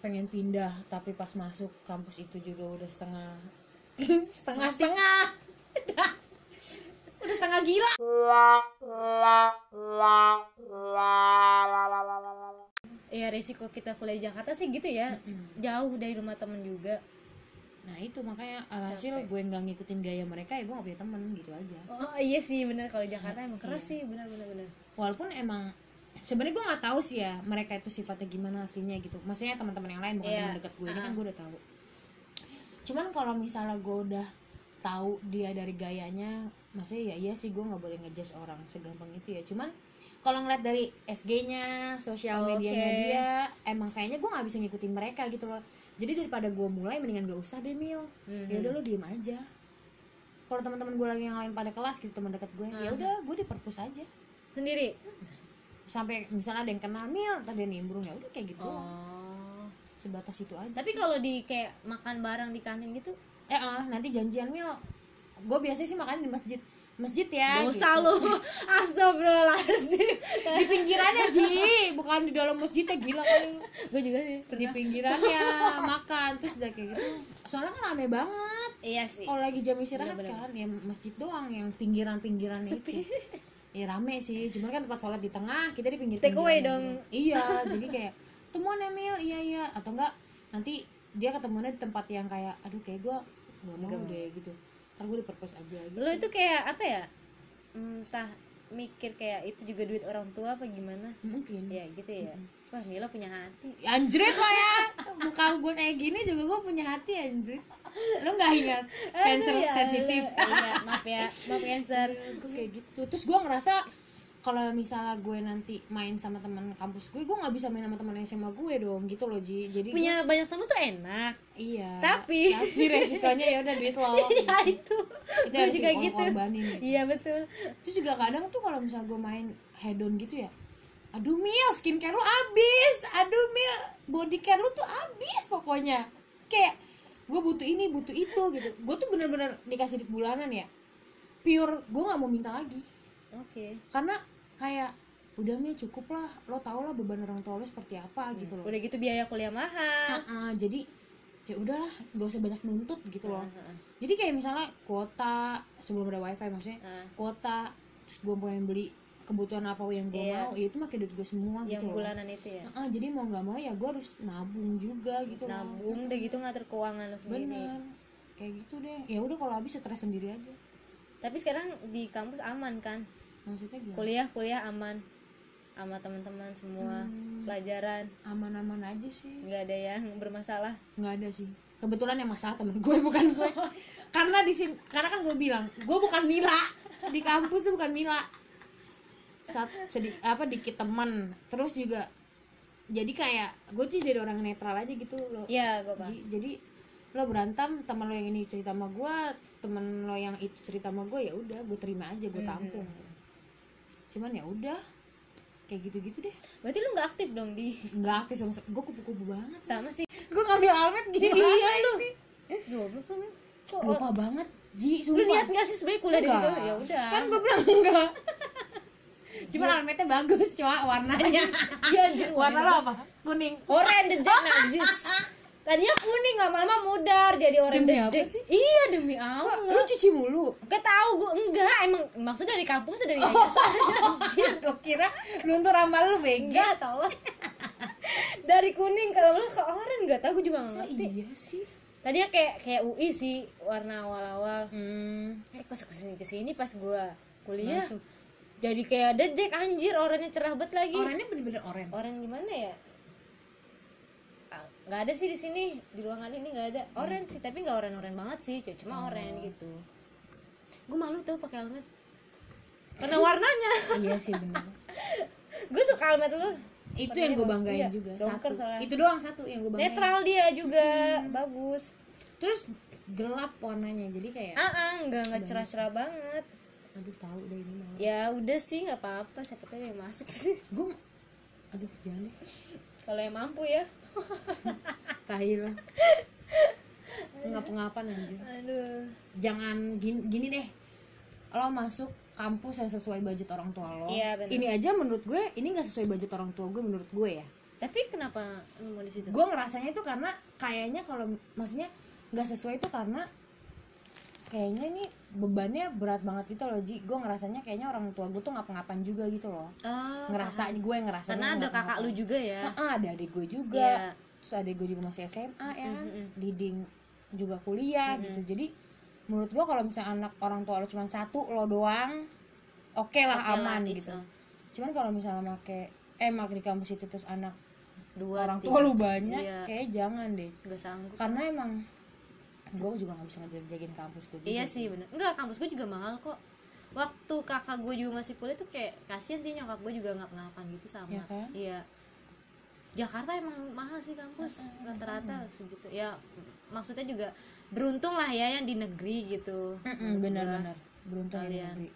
S2: pengen pindah tapi pas masuk kampus itu juga udah setengah setengah setengah. Udah setengah gila.
S1: Ya resiko kita kuliah di Jakarta sih gitu ya. Jauh dari rumah temen juga
S2: nah itu makanya alhasil gue nggak ngikutin gaya mereka ya gue gak punya temen gitu aja.
S1: Oh iya sih bener. Kalau Jakarta emang keras sih bener bener bener.
S2: Walaupun emang sebenarnya gue nggak tahu sih ya mereka itu sifatnya gimana aslinya gitu. Maksudnya teman-teman yang lain bukan
S1: Iya.
S2: teman dekat gue ini kan gue udah tahu. Cuman kalau misalnya gue udah tahu dia dari gayanya maksudnya ya iya sih gue nggak boleh ngejudge orang segampang itu ya. Cuman kalau ngeliat dari SG-nya, sosial medianya dia, emang kayaknya gue nggak bisa ngikutin mereka gitu loh. Jadi daripada gue mulai, mendingan gak usah deh mil.
S1: Mhm.
S2: Ya udah lo diem aja. Kalau teman-teman gue lagi yang lain pada kelas gitu teman dekat gue, ya udah gue di perpus aja.
S1: Sendiri?
S2: Sampai misalnya ada yang kenal mil ntar dia nimbrung ya udah kayak gitu.
S1: Oh.
S2: Sebatas itu aja
S1: tapi kalau di kayak makan bareng di kantin gitu?
S2: Eh ah, nanti janjian mil. Gue biasanya sih makan di masjid masjid ya
S1: dosa
S2: gitu.
S1: lu. Astagfirullahaladzim.
S2: Di pinggirannya ji. Bukan di dalam masjidnya gila kali. Lu.
S1: gue juga sih.
S2: Di pinggirannya makan terus udah kayak gitu. Soalnya kan rame banget.
S1: Iya sih.
S2: Kalau lagi jam istirahat kan ya masjid doang yang pinggiran pinggiran itu ya rame sih. Cuman kan tempat sholat di tengah kita di pinggir
S1: Take away dong.
S2: iya jadi kayak temuan Emil. Iya iya. Atau enggak nanti dia ketemuannya di tempat yang kayak aduh kayak gue gak mau deh gitu ntar gue di purpose aja gitu.
S1: Lu itu kayak apa ya? Entah mikir kayak itu juga duit orang tua apa gimana?
S2: Mungkin.
S1: Ya gitu ya. Wah Mila punya hati.
S2: Anjrit lah ya. Muka gue kayak gini juga gue punya hati anjrit lo nggak ingat? Cancer
S1: ya
S2: sensitif.
S1: Iya maaf ya. Maaf cancer.
S2: Gue kayak gitu. Terus gue ngerasa kalau misalnya gue nanti main sama teman kampus gue gue nggak bisa main sama teman SMA gue dong gitu loh Ji. Jadi
S1: punya banyak temen tuh enak.
S2: Gue- iya
S1: tapi-
S2: tapi resikonya ya udah duit lo.
S1: Ya itu.
S2: Itu
S1: gue juga gitu.
S2: gitu.
S1: iya betul.
S2: Terus juga kadang tuh kalau misalnya gue main hedon gitu ya aduh mil skincare lu abis aduh mil body care lu tuh abis pokoknya. Kayak gue butuh ini butuh itu gitu. Gue tuh bener-bener dikasih duit bulanan ya. Pure gue nggak mau minta lagi
S1: oke.
S2: Karena kayak udah mil cukup lah. Lo tau lah beban orang tua lo seperti apa gitu loh.
S1: Udah gitu biaya kuliah mahal.
S2: Ah, ah, jadi ya udahlah gak usah banyak nuntut gitu loh.
S1: Ah, ah.
S2: jadi kayak misalnya kuota sebelum ada wifi maksudnya
S1: Ah.
S2: kuota terus gue pengen beli kebutuhan apa yang gue
S1: Iya.
S2: mau ya itu pakai duit gue semua
S1: yang
S2: gitu loh.
S1: bulanan itu ya?
S2: Ah, jadi mau nggak mau ya gue harus nabung juga gitu loh.
S1: Nabung deh gitu ngatur keuangan lo sendiri.
S2: Bener. Kayak gitu deh. Ya udah kalau habis stres sendiri aja.
S1: Tapi sekarang di kampus aman kan
S2: maksudnya gimana?
S1: Kuliah kuliah aman. Sama teman-teman semua.
S2: Hmm.
S1: pelajaran.
S2: Aman-aman aja sih.
S1: Nggak ada yang bermasalah.
S2: Nggak ada sih. Kebetulan yang masalah temen gue bukan gue. Karena di sini karena kan gue bilang gue bukan Mila. Di kampus tuh bukan Mila. Saat sedih apa dikit teman terus juga jadi kayak gue tuh jadi orang netral aja gitu loh.
S1: Ya gue paham.
S2: Jadi lo berantem teman lo yang ini cerita sama gue temen lo yang itu cerita sama gue ya udah gue terima aja gue tampung cuman ya udah kayak gitu-gitu deh.
S1: Berarti lu nggak aktif dong di?
S2: Nggak aktif sama gue kupu-kupu banget.
S1: Sama sih.
S2: Gue ngambil almet gitu
S1: iya lu. Goblok lu
S2: lupa banget Ji
S1: lu
S2: sumpah.
S1: niat nggak sih sebenarnya kuliah di situ?
S2: Enggak.
S1: ya udah.
S2: Kan gue bilang enggak cuma almetnya bagus coba warnanya.
S1: Iya, anjir
S2: warna lo apa? Kuning.
S1: Orange jack najis tadinya kuning lama-lama mudar jadi orange
S2: Demi apa sih?
S1: iya demi Allah.
S2: Lu cuci mulu?
S1: Gak tau gue enggak. Emang maksudnya dari kampus dari
S2: Oh.
S1: yayasan
S2: anjir gue kira luntur amal lu bengke
S1: enggak tau. Dari kuning kalau lu ke orange nggak tau gue juga nggak ngerti.
S2: iya sih?
S1: Tadinya kayak kayak UI sih warna awal-awal.
S2: Hmm.
S1: eh kok ke sini ke sini pas gue kuliah
S2: Masuk.
S1: jadi kayak jack anjir oranye cerah banget lagi.
S2: Orangnya bener-bener oranye.
S1: Oren gimana ya? Nggak ada sih di sini di ruangan ini nggak ada. Oren sih tapi nggak oren-oren banget sih cu- cuma oren gitu. Gue malu tuh pakai helmet. Karena warnanya.
S2: Iya sih bener.
S1: Gue suka helmet lu.
S2: Itu yang gue banggain
S1: Iya,
S2: juga satu.
S1: soalnya.
S2: itu doang satu yang gue banggain.
S1: Netral dia juga bagus.
S2: Terus gelap warnanya jadi kayak
S1: ah ah nggak nggak cerah-cerah banget.
S2: Aduh tahu deh ini malah
S1: ya udah sih nggak apa-apa. Siapa tahu yang masuk sih.
S2: Gue aduh jangan deh.
S1: Kalau yang mampu ya
S2: tahi lah. Ngapa-ngapan anjir.
S1: Aduh.
S2: Jangan gini, gini deh. Lo masuk kampus yang sesuai budget orang tua lo.
S1: Iya, bener.
S2: ini aja menurut gue ini gak sesuai budget orang tua gue menurut gue ya.
S1: Tapi kenapa mau di situ?
S2: Gue ngerasanya itu karena kayaknya kalau maksudnya nggak sesuai itu karena kayaknya ini bebannya berat banget gitu loh Ji. Gue ngerasanya kayaknya orang tua gue tuh ngapa-ngapain juga gitu loh.
S1: Oh,
S2: ngerasa gue ngerasa
S1: karena ada kakak lu juga ya?
S2: Ada adik gue juga.
S1: Iya.
S2: terus adik gue juga masih SMA ya kan?
S1: Mm-mm.
S2: Diding juga kuliah gitu. Jadi menurut gue kalau misalnya anak orang tua lo cuma satu lo doang oke lah
S1: Oke lah,
S2: aman
S1: it's
S2: gitu.
S1: A-
S2: cuman kalau misalnya make eh make di kampus itu terus anak
S1: dua
S2: orang tua lu banyak
S1: Iya.
S2: kayak jangan deh.
S1: Nggak sanggup.
S2: Karena emang gue juga nggak bisa ngejagain kampus gue juga
S1: iya sih. bener. Enggak kampus gue juga mahal kok. Waktu kakak gue juga masih kuliah tuh kayak kasian sih nyokap gue juga nggak ngapain gitu sama.
S2: Iya kan?
S1: iya. Jakarta emang mahal sih kampus rata-rata segitu. Ya maksudnya juga beruntung lah ya yang di negeri gitu.
S2: Benar-benar beruntung ya
S1: Kalian.
S2: negeri.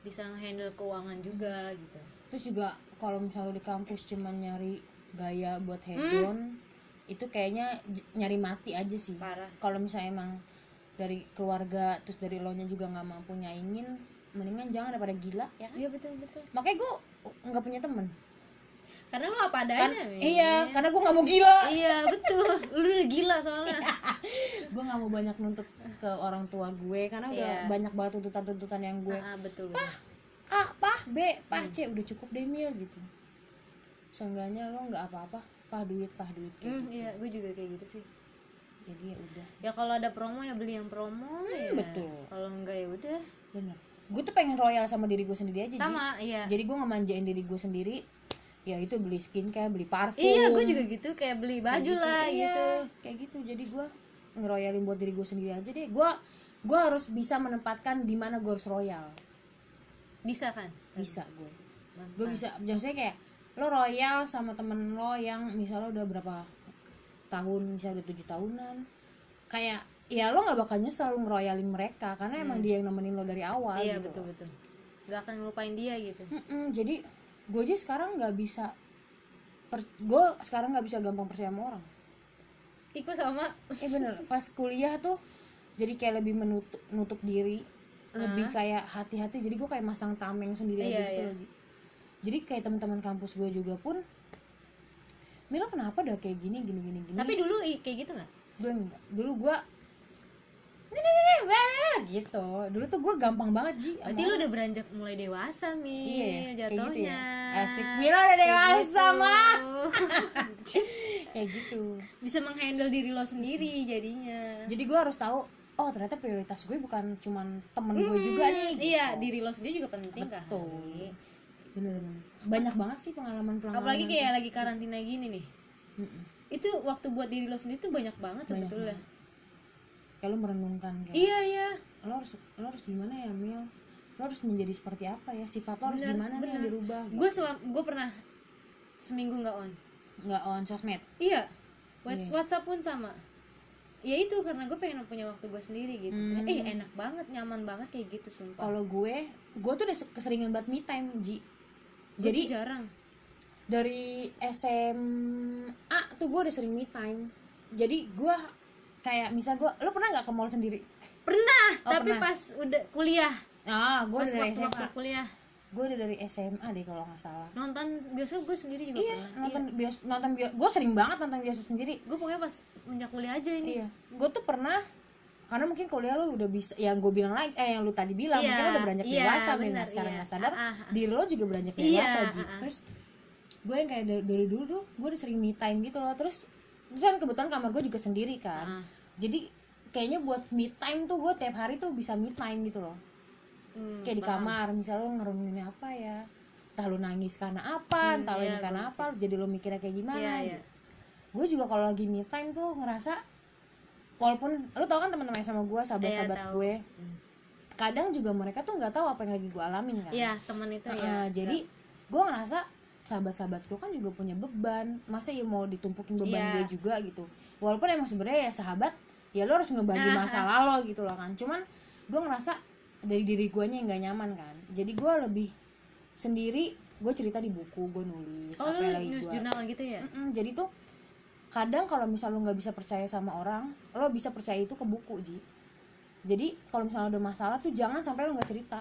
S1: bisa ngehandle keuangan juga gitu.
S2: Terus juga kalau misalnya di kampus cuma nyari gaya buat hedon itu kayaknya nyari mati aja sih. Kalau misalnya emang dari keluarga terus dari lo nya juga nggak mampu nyaingin mendingan jangan daripada gila ya kan?
S1: Iya betul betul.
S2: Makanya gue nggak punya temen.
S1: Karena lu apa adanya Min.
S2: iya karena gue nggak mau gila.
S1: Iya betul. Lu udah gila soalnya.
S2: Gue nggak mau banyak nuntut ke orang tua gue karena udah
S1: Iya.
S2: banyak banget tuntutan-tuntutan yang gue
S1: ah betul betul.
S2: A, pah, B, pah, C, udah cukup deh mil gitu. Seenggaknya lo nggak apa-apa, pah duit, pah duit kayak
S1: Hmm,
S2: gitu.
S1: iya gue juga kayak gitu sih
S2: Jadi ya udah,
S1: ya kalau ada promo ya beli yang promo ya
S2: betul.
S1: kalau enggak ya udah
S2: bener. Gue tuh pengen royal sama diri gue sendiri aja, Ji.
S1: sama iya
S2: Jadi gue ngemanjain diri gue sendiri. Ya itu beli skincare, beli parfum.
S1: iya gue juga gitu kayak beli
S2: Kayak
S1: baju lah
S2: Iya,
S1: gitu
S2: Kayak gitu. Jadi gue ngeroyalin buat diri gue sendiri aja deh. Gue gue harus bisa menempatkan di mana gue harus royal.
S1: bisa kan
S2: Bisa gue. Gue bisa maksudnya kayak lo royal sama temen lo yang misalnya udah berapa tahun misalnya udah tujuh tahunan. Kayak ya lo nggak bakal nyesel ngeroyalin mereka karena emang dia yang nemenin lo dari awal
S1: Hmm. iya
S2: gitu
S1: betul betul. Nggak akan ngelupain dia gitu.
S2: Mm-mm, jadi gue aja sekarang nggak bisa per, gue sekarang nggak bisa gampang percaya sama orang.
S1: Ikut sama.
S2: Eh bener. Pas kuliah tuh jadi kayak lebih menutup nutup diri lebih kayak hati-hati. Jadi gue kayak masang tameng sendiri aja
S1: Iya,
S2: gitu
S1: iya.
S2: loh. Jadi kayak teman-teman kampus gue juga pun Mila kenapa udah kayak gini gini gini gini
S1: tapi dulu kayak gitu nggak
S2: gue enggak dulu gue "Nih, nih, nih, nih, weh," gitu dulu tuh gue gampang banget Ji
S1: berarti lu udah beranjak mulai dewasa mi
S2: Iya ya, kayak gitu
S1: jatuhnya
S2: ya. Asik. Mila udah dewasa, mah. kayak gitu
S1: bisa menghandle diri lo sendiri jadinya
S2: jadi gue harus tahu oh ternyata prioritas gue bukan cuman temen gue juga nih gitu.
S1: iya diri lo sendiri juga penting kan
S2: Betul. Bener bener. Banyak banget sih pengalaman pengalaman
S1: apalagi kayak lagi karantina gini nih.
S2: Mm-mm.
S1: itu waktu buat diri lo sendiri tuh banyak banget sebetulnya.
S2: kayak lo merenungkan kayak
S1: iya iya.
S2: lo harus lo harus gimana ya Mil? Lo harus menjadi seperti apa ya? Sifat lo harus
S1: Bener,
S2: gimana nih yang
S1: bener.
S2: dirubah gitu.
S1: gue selam gue pernah seminggu nggak on.
S2: Nggak on sosmed?
S1: Iya. Whats- WhatsApp pun sama. Ya itu karena gue pengen punya waktu gue sendiri gitu.
S2: Hmm.
S1: eh enak banget nyaman banget kayak gitu sumpah.
S2: Kalau gue gue tuh udah se- keseringan buat me time Ji jadi
S1: jarang.
S2: dari SMA tuh gue udah sering me time. Jadi gue kayak misal gue lo pernah nggak ke mall sendiri?
S1: Pernah
S2: Oh,
S1: tapi
S2: pernah.
S1: pas udah kuliah.
S2: Ah gue
S1: pas
S2: dari SMA
S1: kuliah.
S2: Gue udah dari SMA deh kalau nggak salah.
S1: Nonton biasa gue sendiri juga
S2: iya
S1: pernah.
S2: nonton bios nonton bios gue sering banget nonton bioskop sendiri.
S1: Gue pokoknya pas menjak kuliah aja ini.
S2: Iya. Gue tuh pernah karena mungkin kuliah lu udah bisa yang gue bilang lagi eh yang lu tadi bilang
S1: Iya,
S2: mungkin lu udah beranjak
S1: iya,
S2: dewasa Min.
S1: benar,
S2: nah sekarang
S1: iya.
S2: nggak sadar
S1: ah, ah.
S2: diri lo juga beranjak
S1: Iya,
S2: dewasa
S1: ah, ah.
S2: terus gue yang kayak dari, dari dulu tuh gue udah sering me time gitu loh terus terus kan kebetulan kamar gue juga sendiri kan
S1: Ah.
S2: jadi kayaknya buat me time tuh gue tiap hari tuh bisa me time gitu loh
S1: Hmm,
S2: kayak di
S1: paham.
S2: kamar misalnya lo ngerenungin apa ya entah lo nangis karena apa
S1: Hmm,
S2: entah lo
S1: iya,
S2: ini karena apa jadi lo mikirnya kayak gimana
S1: Iya, iya.
S2: gitu. gue juga kalau lagi me time tuh ngerasa walaupun lo tau kan teman-teman sama gue sahabat-sahabat
S1: Iya, tahu.
S2: gue. Kadang juga mereka tuh nggak tahu apa yang lagi gue alamin kan?
S1: Iya teman itu
S2: Heeh,
S1: ya
S2: jadi gue ngerasa sahabat-sahabat gue kan juga punya beban. Masa ya mau ditumpukin beban
S1: Iya.
S2: gue juga gitu. Walaupun emang sebenarnya ya sahabat ya lo harus ngebagi
S1: Ah,
S2: masalah lo gitu loh kan. Cuman gue ngerasa dari diri guanya yang nggak nyaman kan. Jadi gue lebih sendiri gue cerita di buku gue nulis
S1: oh
S2: apa
S1: lu
S2: lagi gue
S1: jurnal gitu ya?
S2: Mm-mm, jadi tuh kadang kalau misal lo nggak bisa percaya sama orang lo bisa percaya itu ke buku ji. Jadi kalau misalnya ada masalah tuh jangan sampai lo nggak cerita.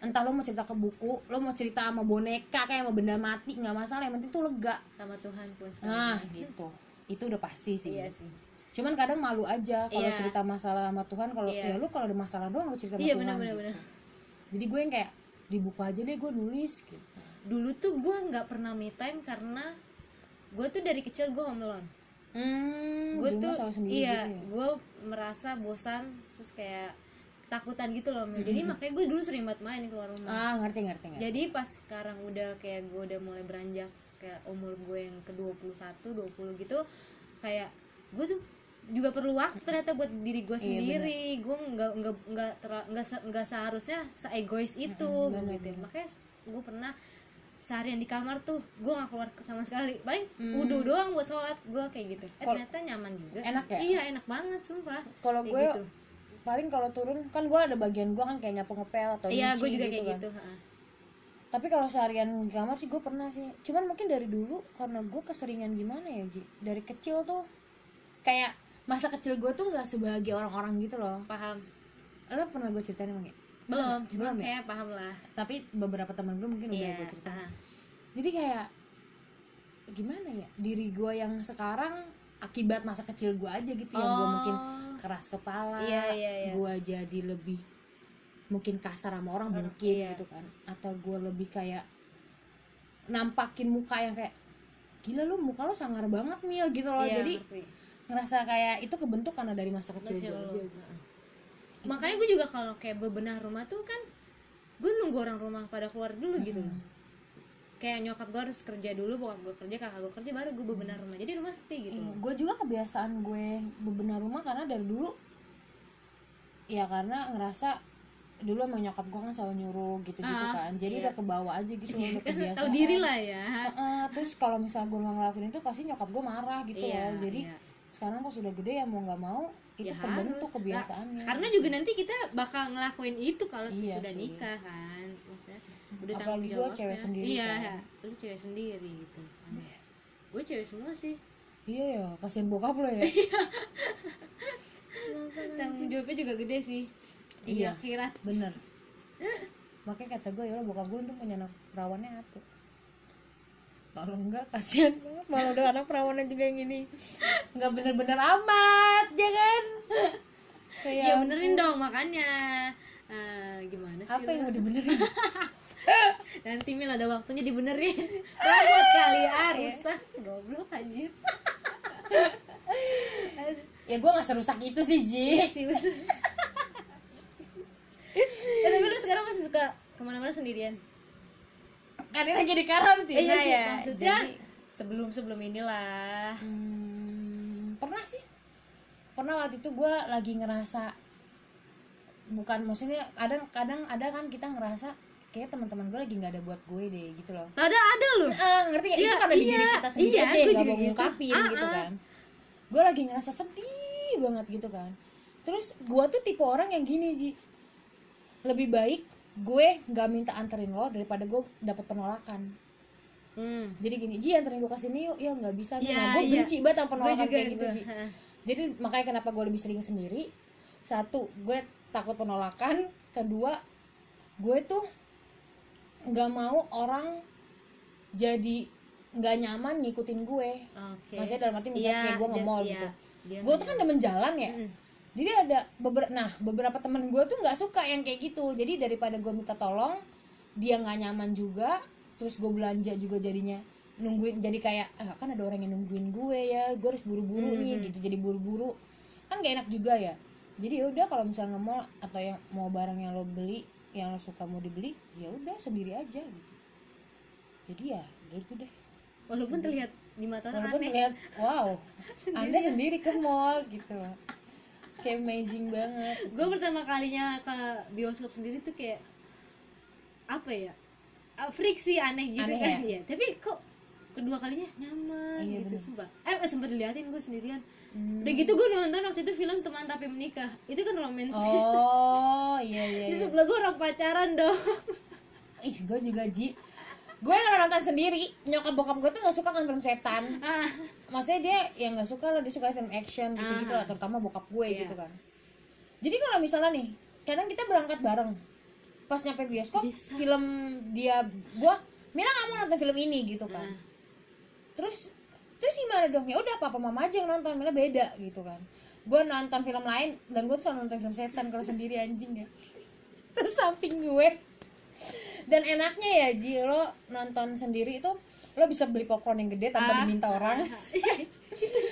S2: Entah lo mau cerita ke buku lo mau cerita sama boneka kayak sama benda mati nggak masalah. Yang penting tuh lega.
S1: Sama Tuhan pun
S2: nah gitu. Itu udah pasti sih.
S1: Iya sih.
S2: Cuman kadang malu aja kalau
S1: Iya.
S2: cerita masalah sama Tuhan kalau
S1: Iya.
S2: ya lu kalau ada masalah doang lu cerita sama
S1: iya
S2: Tuhan
S1: benar benar
S2: gitu.
S1: benar.
S2: Jadi gue yang kayak di buku aja deh gue nulis gitu.
S1: Dulu tuh gue nggak pernah me time karena gue tuh dari kecil gue home alone
S2: hmm,
S1: gue tuh
S2: sama sendiri
S1: iya
S2: gitu ya?
S1: gue merasa bosan terus kayak ketakutan gitu loh Mil. jadi makanya gue dulu sering banget main keluar rumah.
S2: Ah ngerti ngerti ngerti.
S1: Jadi pas sekarang udah kayak gue udah mulai beranjak kayak umur gue yang ke 21 20 gitu kayak gue tuh juga perlu waktu ternyata buat diri gue sendiri. gue nggak nggak nggak nggak se- nggak seharusnya seegois itu
S2: bener,
S1: gitu. makanya gue pernah seharian di kamar tuh gue nggak keluar sama sekali. Paling wudhu doang buat sholat gue kayak gitu. Eh,
S2: Kal-
S1: ternyata nyaman juga.
S2: Enak ya?
S1: iya enak banget sumpah.
S2: Kalau gue
S1: gitu.
S2: paling kalau turun kan gue ada bagian gue kan kayak nyapu ngepel atau
S1: iya gue juga
S2: gitu
S1: kayak
S2: kan.
S1: gitu ha.
S2: tapi kalau seharian di kamar sih gue pernah sih. Cuman mungkin dari dulu karena gue keseringan gimana ya Ji? Dari kecil tuh kayak masa kecil gue tuh nggak sebahagia orang-orang gitu loh.
S1: Paham.
S2: Lo pernah gue ceritain emang ya
S1: belum cuma
S2: Belum ya?
S1: kayak paham lah
S2: tapi beberapa teman gue mungkin udah
S1: iya
S2: gue ceritain
S1: ha.
S2: jadi kayak gimana ya diri gue yang sekarang akibat masa kecil gue aja gitu yang gue
S1: Oh.
S2: mungkin keras kepala
S1: Iya, iya, iya.
S2: gue jadi lebih mungkin kasar sama orang
S1: Orang-
S2: mungkin
S1: iya.
S2: gitu kan atau gue lebih kayak nampakin muka yang kayak gila lu muka lo sangar banget mil gitu loh
S1: Iya,
S2: jadi
S1: ngerti.
S2: ngerasa kayak itu kebentuk karena dari masa kecil
S1: Kecil
S2: gue
S1: lu.
S2: aja
S1: Heeh. Makanya gue juga kalau kayak bebenah rumah tuh kan gue nunggu orang rumah pada keluar dulu gitu loh. Kayak nyokap gue harus kerja dulu bokap gue kerja kakak gue kerja baru gue bebenah rumah. Jadi rumah sepi gitu loh.
S2: gue juga kebiasaan gue bebenah rumah karena dari dulu ya karena ngerasa dulu emang nyokap gue kan selalu nyuruh gitu-gitu
S1: Ah,
S2: kan. Jadi
S1: iya.
S2: udah kebawa aja gitu udah kebiasaan.
S1: tahu diri lah ya.
S2: Heeh, terus kalau misal gue nggak ngelakuin itu pasti nyokap gue marah gitu
S1: Iya,
S2: loh. Jadi
S1: iya.
S2: sekarang pas sudah gede ya mau nggak mau itu
S1: Ya
S2: terbentuk
S1: harus.
S2: kebiasaannya.
S1: Lah, karena juga nanti kita bakal ngelakuin itu kalau
S2: Iya sih.
S1: nikah kan? Maksudnya udah
S2: Apalagi
S1: tanggung
S2: cewek sendiri
S1: iya
S2: kan.
S1: lu cewek sendiri gitu gue cewek semua sih.
S2: Iya ya kasihan bokap lo ya.
S1: Tanggung jawabnya juga gede sih.
S2: Iya.
S1: akhirat.
S2: bener. Makanya kata gue ya lo bokap gue untung punya anak perawannya atuh kalau enggak kasihan banget. Malah udah anak perawannya juga yang ini nggak bener-bener amat ya kan? Kayak
S1: ya benerin dong makanya Eh, gimana sih
S2: apa yang mau dibenerin?
S1: Nanti mil ada waktunya dibenerin. Buat kali ah rusak. Goblok anjir.
S2: Ya gue nggak serusak itu sih Ji.
S1: Sih bener. ya, tapi lu sekarang masih suka ke mana-mana sendirian
S2: kan ini lagi di karantina
S1: iya sih
S2: ya
S1: maksudnya
S2: Jadi,
S1: sebelum sebelum inilah.
S2: Hmm, pernah sih. Pernah waktu itu gue lagi ngerasa bukan maksudnya kadang kadang ada kan kita ngerasa kayak teman-teman gue lagi nggak ada buat gue deh gitu loh.
S1: Ada ada loh.
S2: Ah ngerti nggak? Itu
S1: Iya,
S2: karena di diri
S1: iya,
S2: kita sendiri
S1: iya,
S2: aja gak mau
S1: gitu.
S2: ngungkapin
S1: Ah,
S2: gitu
S1: ah.
S2: kan. Gue lagi ngerasa sedih banget gitu kan. Terus gue tuh tipe orang yang gini ji. Lebih baik gue nggak minta anterin lo daripada gue dapet penolakan.
S1: Hmm.
S2: jadi gini ji anterin gue ke sini yuk. Ya nggak bisa
S1: Iya,
S2: nah, gue
S1: iya.
S2: benci banget sama penolakan
S1: juga
S2: kayak gitu ji. Jadi makanya kenapa gue lebih sering sendiri. Satu gue takut penolakan. Kedua gue tuh nggak mau orang jadi nggak nyaman ngikutin gue.
S1: Oke.
S2: maksudnya dalam arti misalnya
S1: Iya,
S2: kayak gue nge-mall
S1: iya,
S2: gitu.
S1: dia
S2: gue tuh kan demen jalan ya.
S1: Mm.
S2: Jadi ada beberapa nah beberapa temen gue tuh nggak suka yang kayak gitu. Jadi daripada gue minta tolong dia nggak nyaman juga terus gue belanja juga jadinya nungguin jadi kayak ah, kan ada orang yang nungguin gue ya gue harus buru-buru nih gitu. Jadi buru-buru. Kan gak enak juga ya. Jadi ya udah kalau misalnya nge-mall atau yang mau barang yang lo beli yang lo suka mau dibeli ya udah sendiri aja gitu. Jadi ya gitu deh.
S1: Walaupun terlihat di mata orang
S2: walaupun
S1: aneh.
S2: lihat wow anda sendiri ke mall gitu kayak amazing banget
S1: gue pertama kalinya ke bioskop sendiri tuh kayak apa ya friksi aneh gitu
S2: Aneh
S1: kan
S2: ya?
S1: ya tapi kok kedua kalinya nyaman
S2: Iya,
S1: gitu
S2: bener.
S1: sumpah eh sempet diliatin gue sendirian
S2: Hmm.
S1: udah gitu gue nonton waktu itu film teman tapi menikah itu kan romantis
S2: oh iya iya,
S1: di
S2: iya.
S1: sebelah gue orang pacaran dong
S2: ih gue juga ji gue kalau nonton sendiri. Nyokap bokap gue tuh nggak suka kan film setan.
S1: Ah.
S2: Maksudnya dia yang nggak suka lah dia suka film action gitu gitu lah terutama bokap gue
S1: Iya.
S2: gitu kan. Jadi kalau misalnya nih kadang kita berangkat bareng. Pas nyampe bioskop
S1: Bisa.
S2: film dia gue Mila nggak mau nonton film ini gitu kan.
S1: Ah.
S2: terus terus gimana dong? Ya udah papa mama aja yang nonton Mila beda gitu kan. Gue nonton film lain dan gue selalu nonton film setan kalau sendiri anjing ya. Terus samping gue dan enaknya ya Ji lo nonton sendiri itu lo bisa beli popcorn yang gede tanpa
S1: Ah.
S2: diminta orang.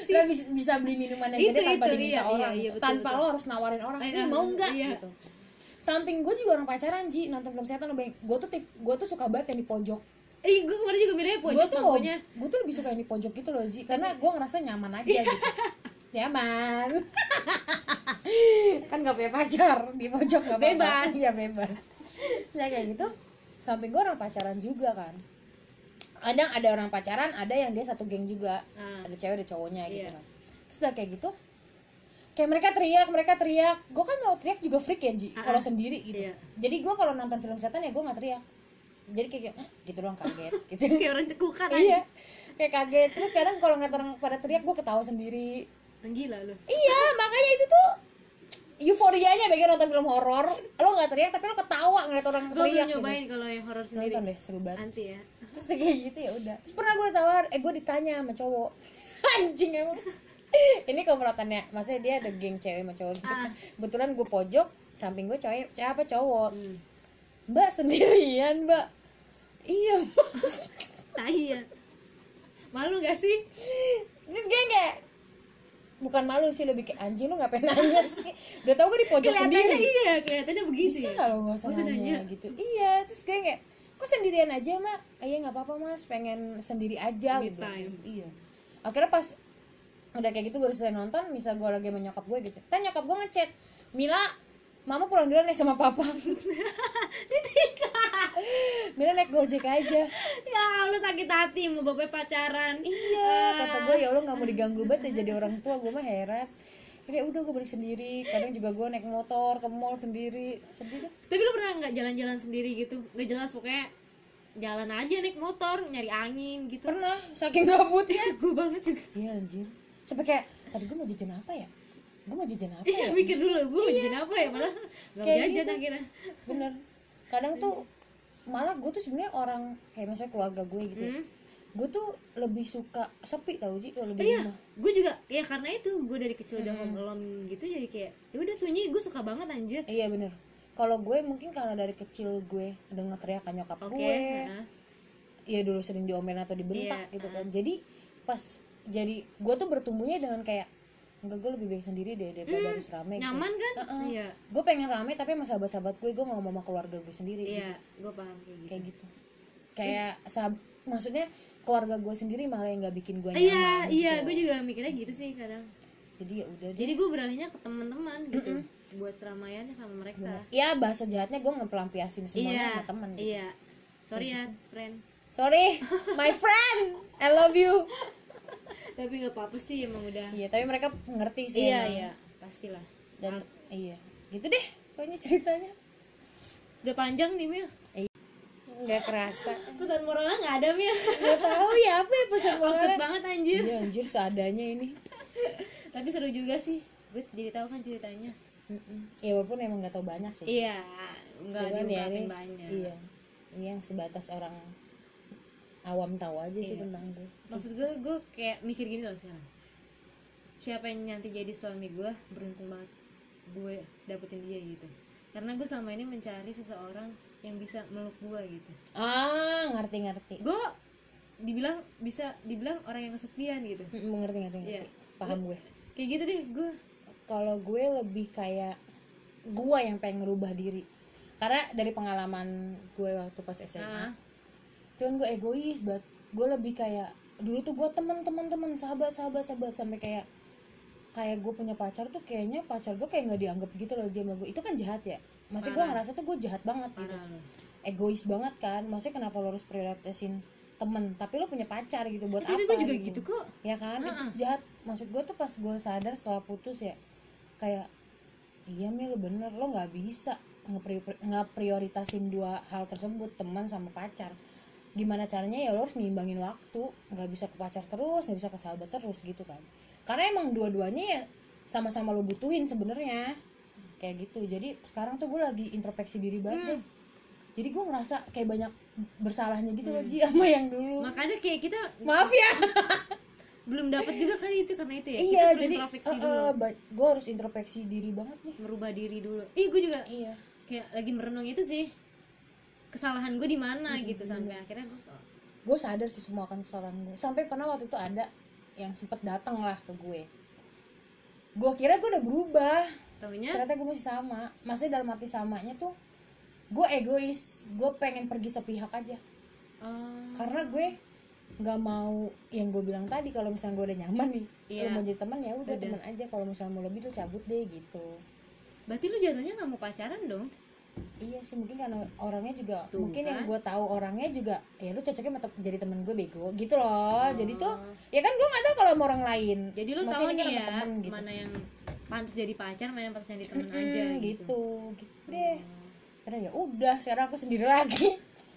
S2: lo bisa, bisa beli minuman yang
S1: Itu,
S2: gede tanpa
S1: itu,
S2: diminta
S1: iya,
S2: orang.
S1: iya, iya,
S2: gitu.
S1: betul,
S2: tanpa
S1: betul.
S2: lo harus nawarin orang
S1: Iya,
S2: "Ih, mau nggak?
S1: iya.
S2: gitu. Samping gue juga orang pacaran Ji nonton film setan lebih gue tuh tip gue tuh suka banget yang di pojok.
S1: Eh gue kemarin juga
S2: gue
S1: pojok
S2: tuh
S1: pangkunya.
S2: gue tuh lebih suka yang di pojok gitu loh Ji. Karena gue ngerasa nyaman aja gitu. Nyaman. Kan gak punya pacar di pojok gak apa-apa.
S1: Bebas.
S2: iya bebas. Ya kayak gitu samping gue orang pacaran juga kan. Kadang ada orang pacaran ada yang dia satu geng juga.
S1: Ah.
S2: ada cewek ada cowoknya gitu
S1: Iya.
S2: kan. Terus udah kayak gitu kayak mereka teriak mereka teriak. Gue kan mau teriak juga freak ya Ji
S1: Ah,
S2: kalau
S1: ah.
S2: sendiri gitu.
S1: Iya.
S2: jadi gue kalau nonton film setan ya gue nggak teriak. Jadi kayak "Eh," gitu doang kaget gitu.
S1: Kayak orang cekukan
S2: iya. kayak kaget. Terus kadang kalau ngeliat orang pada teriak gue ketawa sendiri.
S1: Aja gila lu.
S2: Iya makanya itu tuh euforianya bagi nonton film horor lo nggak teriak tapi lo ketawa ngeliat orang
S1: gue
S2: teriak gitu.
S1: nyobain kalau yang horor sendiri.
S2: nonton deh seru banget.
S1: Anti ya.
S2: Terus kayak gitu ya udah. Terus pernah gue tawar eh gue ditanya sama cowok. Anjing emang. Ini komplotannya maksudnya dia ada geng cewek sama cowok gitu.
S1: Ah.
S2: kebetulan gue pojok samping gue cewek cewek apa cowok.
S1: Hmm.
S2: mbak sendirian mbak. Iya mas.
S1: Tai ya malu gak sih?
S2: Terus gue kayak bukan malu sih lebih kayak anjing lu ngapain nanya sih? Udah tau gue di pojok sendiri.
S1: iya kelihatannya begitu
S2: bisa
S1: ya?
S2: nggak lo nggak usah nanya,
S1: nanya.
S2: gitu. Iya terus gue kayak kok sendirian aja mak "Ah, iya nggak apa-apa mas pengen sendiri aja
S1: Me
S2: gitu.
S1: time.
S2: iya. Akhirnya pas udah kayak gitu gue udah selesai nonton misal gue lagi sama nyokap gue gitu kan nyokap gue ngechat Mila mama pulang duluan ya sama papa. Mila naik gojek aja.
S1: Ya lu sakit hati mau bapaknya pacaran.
S2: Iya kata gue ya Allah nggak mau diganggu banget ya jadi orang tua. Gue mah heran. Akhirnya udah gue balik sendiri. Kadang juga gue naik motor ke mall sendiri. Sedih
S1: tapi lu pernah nggak jalan-jalan sendiri gitu? Nggak jelas pokoknya jalan aja naik motor nyari angin gitu.
S2: Pernah saking gabutnya.
S1: Gue banget juga.
S2: Iya anjir. Sampai kayak Tadi gue mau jajan apa ya Gue mau jajan apa
S1: iya
S2: ya?
S1: mikir dulu. Gue mau jajan apa ya? Malah nggak jajan
S2: gitu.
S1: akhirnya.
S2: Bener. Kadang tuh Malah gue tuh sebenarnya orang Kayak misalnya keluarga gue gitu
S1: Hmm.
S2: Gue tuh lebih suka Sepi tau Ji. Kalau lebih
S1: iya
S2: rumah.
S1: gue juga ya karena itu gue dari kecil udah home alone gitu jadi kayak ya udah sunyi gue suka banget anjir.
S2: Iya bener. Kalau gue mungkin karena dari kecil gue denger teriakan nyokap
S1: oke
S2: gue
S1: nah.
S2: Iya dulu sering diomelin atau dibentak
S1: Iya,
S2: gitu kan. Jadi pas Jadi gue tuh bertumbuhnya dengan kayak Enggak gue lebih baik sendiri deh Daripada harus rame gitu.
S1: Hmm, nyaman kan?
S2: Heeh.
S1: iya.
S2: Gue pengen rame tapi sama sahabat-sahabat gue Gue mau sama keluarga gue sendiri gitu.
S1: iya gue paham kayak gitu.
S2: Kayak gitu. Kayak sahab maksudnya keluarga gue sendiri malah yang nggak bikin gue nyaman
S1: iya iya
S2: gitu.
S1: gue juga mikirnya gitu sih kadang.
S2: Jadi ya udah deh.
S1: jadi gue beralihnya ke teman-teman gitu buat keramaiannya sama mereka.
S2: Ya bahasa jahatnya gue ngepelampiasin semuanya
S1: iya
S2: sama teman gitu.
S1: iya. Sorry ya friend.
S2: Sorry my friend I love you
S1: tapi nggak apa-apa sih emang udah.
S2: Iya tapi mereka ngerti sih
S1: iya
S2: emang.
S1: iya pastilah.
S2: Dan iya. Gitu deh pokoknya ceritanya.
S1: Udah panjang nih Mil.
S2: Nggak kerasa.
S1: Pesan moralnya nggak ada Mil.
S2: Nggak tahu ya apa ya pesan
S1: maksud
S2: moralnya
S1: banget anjir.
S2: Iya anjir seadanya ini.
S1: Tapi seru juga sih. Gue jadi tahu kan ceritanya.
S2: Mm-mm. ya walaupun emang nggak tahu banyak sih.
S1: Iya nggak
S2: Cuman ya
S1: diungkapin
S2: ini
S1: banyak.
S2: iya. Ini yang sebatas orang awam tahu aja sih
S1: Iya.
S2: tentang gue
S1: maksud gue gue kayak mikir gini loh sekarang. Siapa yang nanti jadi suami gue beruntung banget gue dapetin dia gitu. Karena gue selama ini mencari seseorang yang bisa meluk gue gitu.
S2: Ah ngerti ngerti
S1: gue dibilang bisa dibilang orang yang kesepian gitu.
S2: Mm, ngerti ngerti ngerti.
S1: Iya.
S2: paham gue
S1: kayak gitu deh gue
S2: kalau gue lebih kayak gue yang pengen ngerubah diri. Karena dari pengalaman gue waktu pas SMA
S1: Ah.
S2: Cuman gue egois banget. Gue lebih kayak dulu tuh gue teman teman teman sahabat sahabat sahabat. Sampai kayak kayak gue punya pacar tuh kayaknya pacar gue kayak nggak dianggap gitu loh sama gue itu kan jahat ya? Maksud gue ngerasa tuh gue jahat banget gitu.
S1: Parah lo
S2: egois banget kan? Maksudnya kenapa lo harus prioritasin temen? Tapi lo punya pacar gitu buat
S1: tapi
S2: apa
S1: gue juga gitu? kok.
S2: Ya kan? Itu jahat. Maksud gue tuh pas gue sadar setelah putus ya kayak iya mi lo bener. Lo nggak bisa ngepri- ngeprioritasin dua hal tersebut teman sama pacar gimana caranya ya lo harus ngimbangin waktu. Nggak bisa ke pacar terus nggak bisa ke sahabat terus gitu kan. Karena emang dua-duanya ya sama-sama lo butuhin sebenarnya. Kayak gitu. Jadi sekarang tuh gue lagi introspeksi diri banget deh. Jadi gue ngerasa kayak banyak bersalahnya gitu loh Ji sama yang dulu.
S1: Makanya kayak kita
S2: maaf ya.
S1: belum dapat juga kali itu karena itu ya.
S2: Iya
S1: kita
S2: jadi
S1: introspeksi dulu.
S2: gue harus introspeksi diri banget nih.
S1: Merubah diri dulu. Ih gue juga
S2: iya.
S1: kayak lagi merenung itu sih kesalahan gue di mana gitu sampai akhirnya gue
S2: gue sadar sih semua akan kesalahan gue. Sampai pernah waktu itu ada yang sempet datang lah ke gue. Gue kira gue udah berubah.
S1: Taunya?
S2: Ternyata gue masih sama. Maksudnya dalam arti samanya tuh gue egois. Gue pengen pergi sepihak aja.
S1: Oh,
S2: karena gue nggak mau yang gue bilang tadi kalau misalnya gue udah nyaman nih
S1: Iya.
S2: lo mau jadi teman ya udah
S1: Udah.
S2: teman aja. Kalau misalnya mau lebih tuh cabut deh gitu.
S1: Berarti lu jatuhnya nggak mau pacaran dong
S2: Iya sih mungkin karena orangnya juga
S1: Tuh,
S2: mungkin yang
S1: kan?
S2: gue tahu orangnya juga ya lu cocoknya sama te- jadi temen gue bego gitu loh. Jadi tuh
S1: Oh.
S2: ya kan gue nggak tahu kalau sama orang lain.
S1: Jadi lu tahu
S2: ini
S1: nih
S2: kan
S1: ya
S2: temen gitu.
S1: mana yang pantas jadi pacar mana yang pantas jadi temen
S2: Mm-mm,
S1: aja
S2: gitu.
S1: gitu
S2: gitu deh. Karena ya udah sekarang aku sendiri lagi.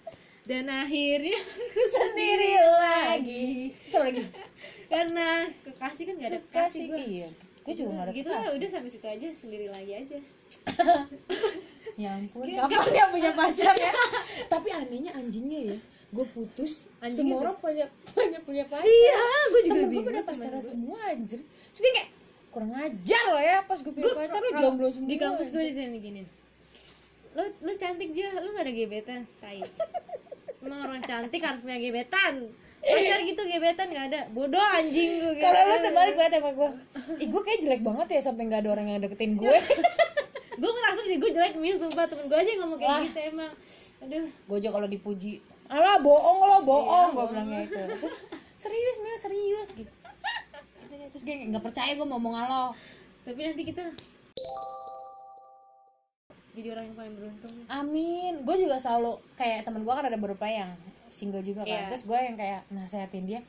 S1: Dan akhirnya
S2: aku sendiri lagi. sama lagi?
S1: Karena kekasih kan gak ada kekasih
S2: kasih
S1: gue
S2: iya. Gue juga nggak ada
S1: gitu lah
S2: kekasih.
S1: udah sampai situ aja sendiri lagi aja
S2: ya ampun kapan ya punya pacar ya? Tapi anehnya anjingnya ya gue putus
S1: Anjingnya
S2: semua orang punya punya punya pacar.
S1: Iya gue juga
S2: temen gue pada pacaran semua anjir. Gue kayak kurang ajar lo ya pas gue punya
S1: Gua
S2: pacar lo jomblo semua
S1: di kampus gue di sini gini. Lo lo cantik aja lo gak ada gebetan tai. Emang orang cantik harus punya gebetan. Pacar gitu gebetan gak ada. Bodoh anjing gue
S2: kalau lo terbalik gue sama gue ih gue kayak jelek banget ya sampai nggak ada orang yang deketin gue
S1: gue ngerasa diri gue jelek nih sumpah. Temen gue aja ngomong kayak
S2: Wah.
S1: gitu emang. Aduh.
S2: Gue aja kalau dipuji alah bohong lo bohong
S1: Iya,
S2: gue bilangnya itu terus serius Mil serius gitu. Gitu terus gue nggak percaya gue ngomong lo.
S1: Tapi nanti kita jadi orang yang paling beruntung.
S2: Amin. Gue juga selalu kayak temen gue kan ada beberapa yang single juga kan.
S1: Iya.
S2: terus gue yang kayak nasehatin dia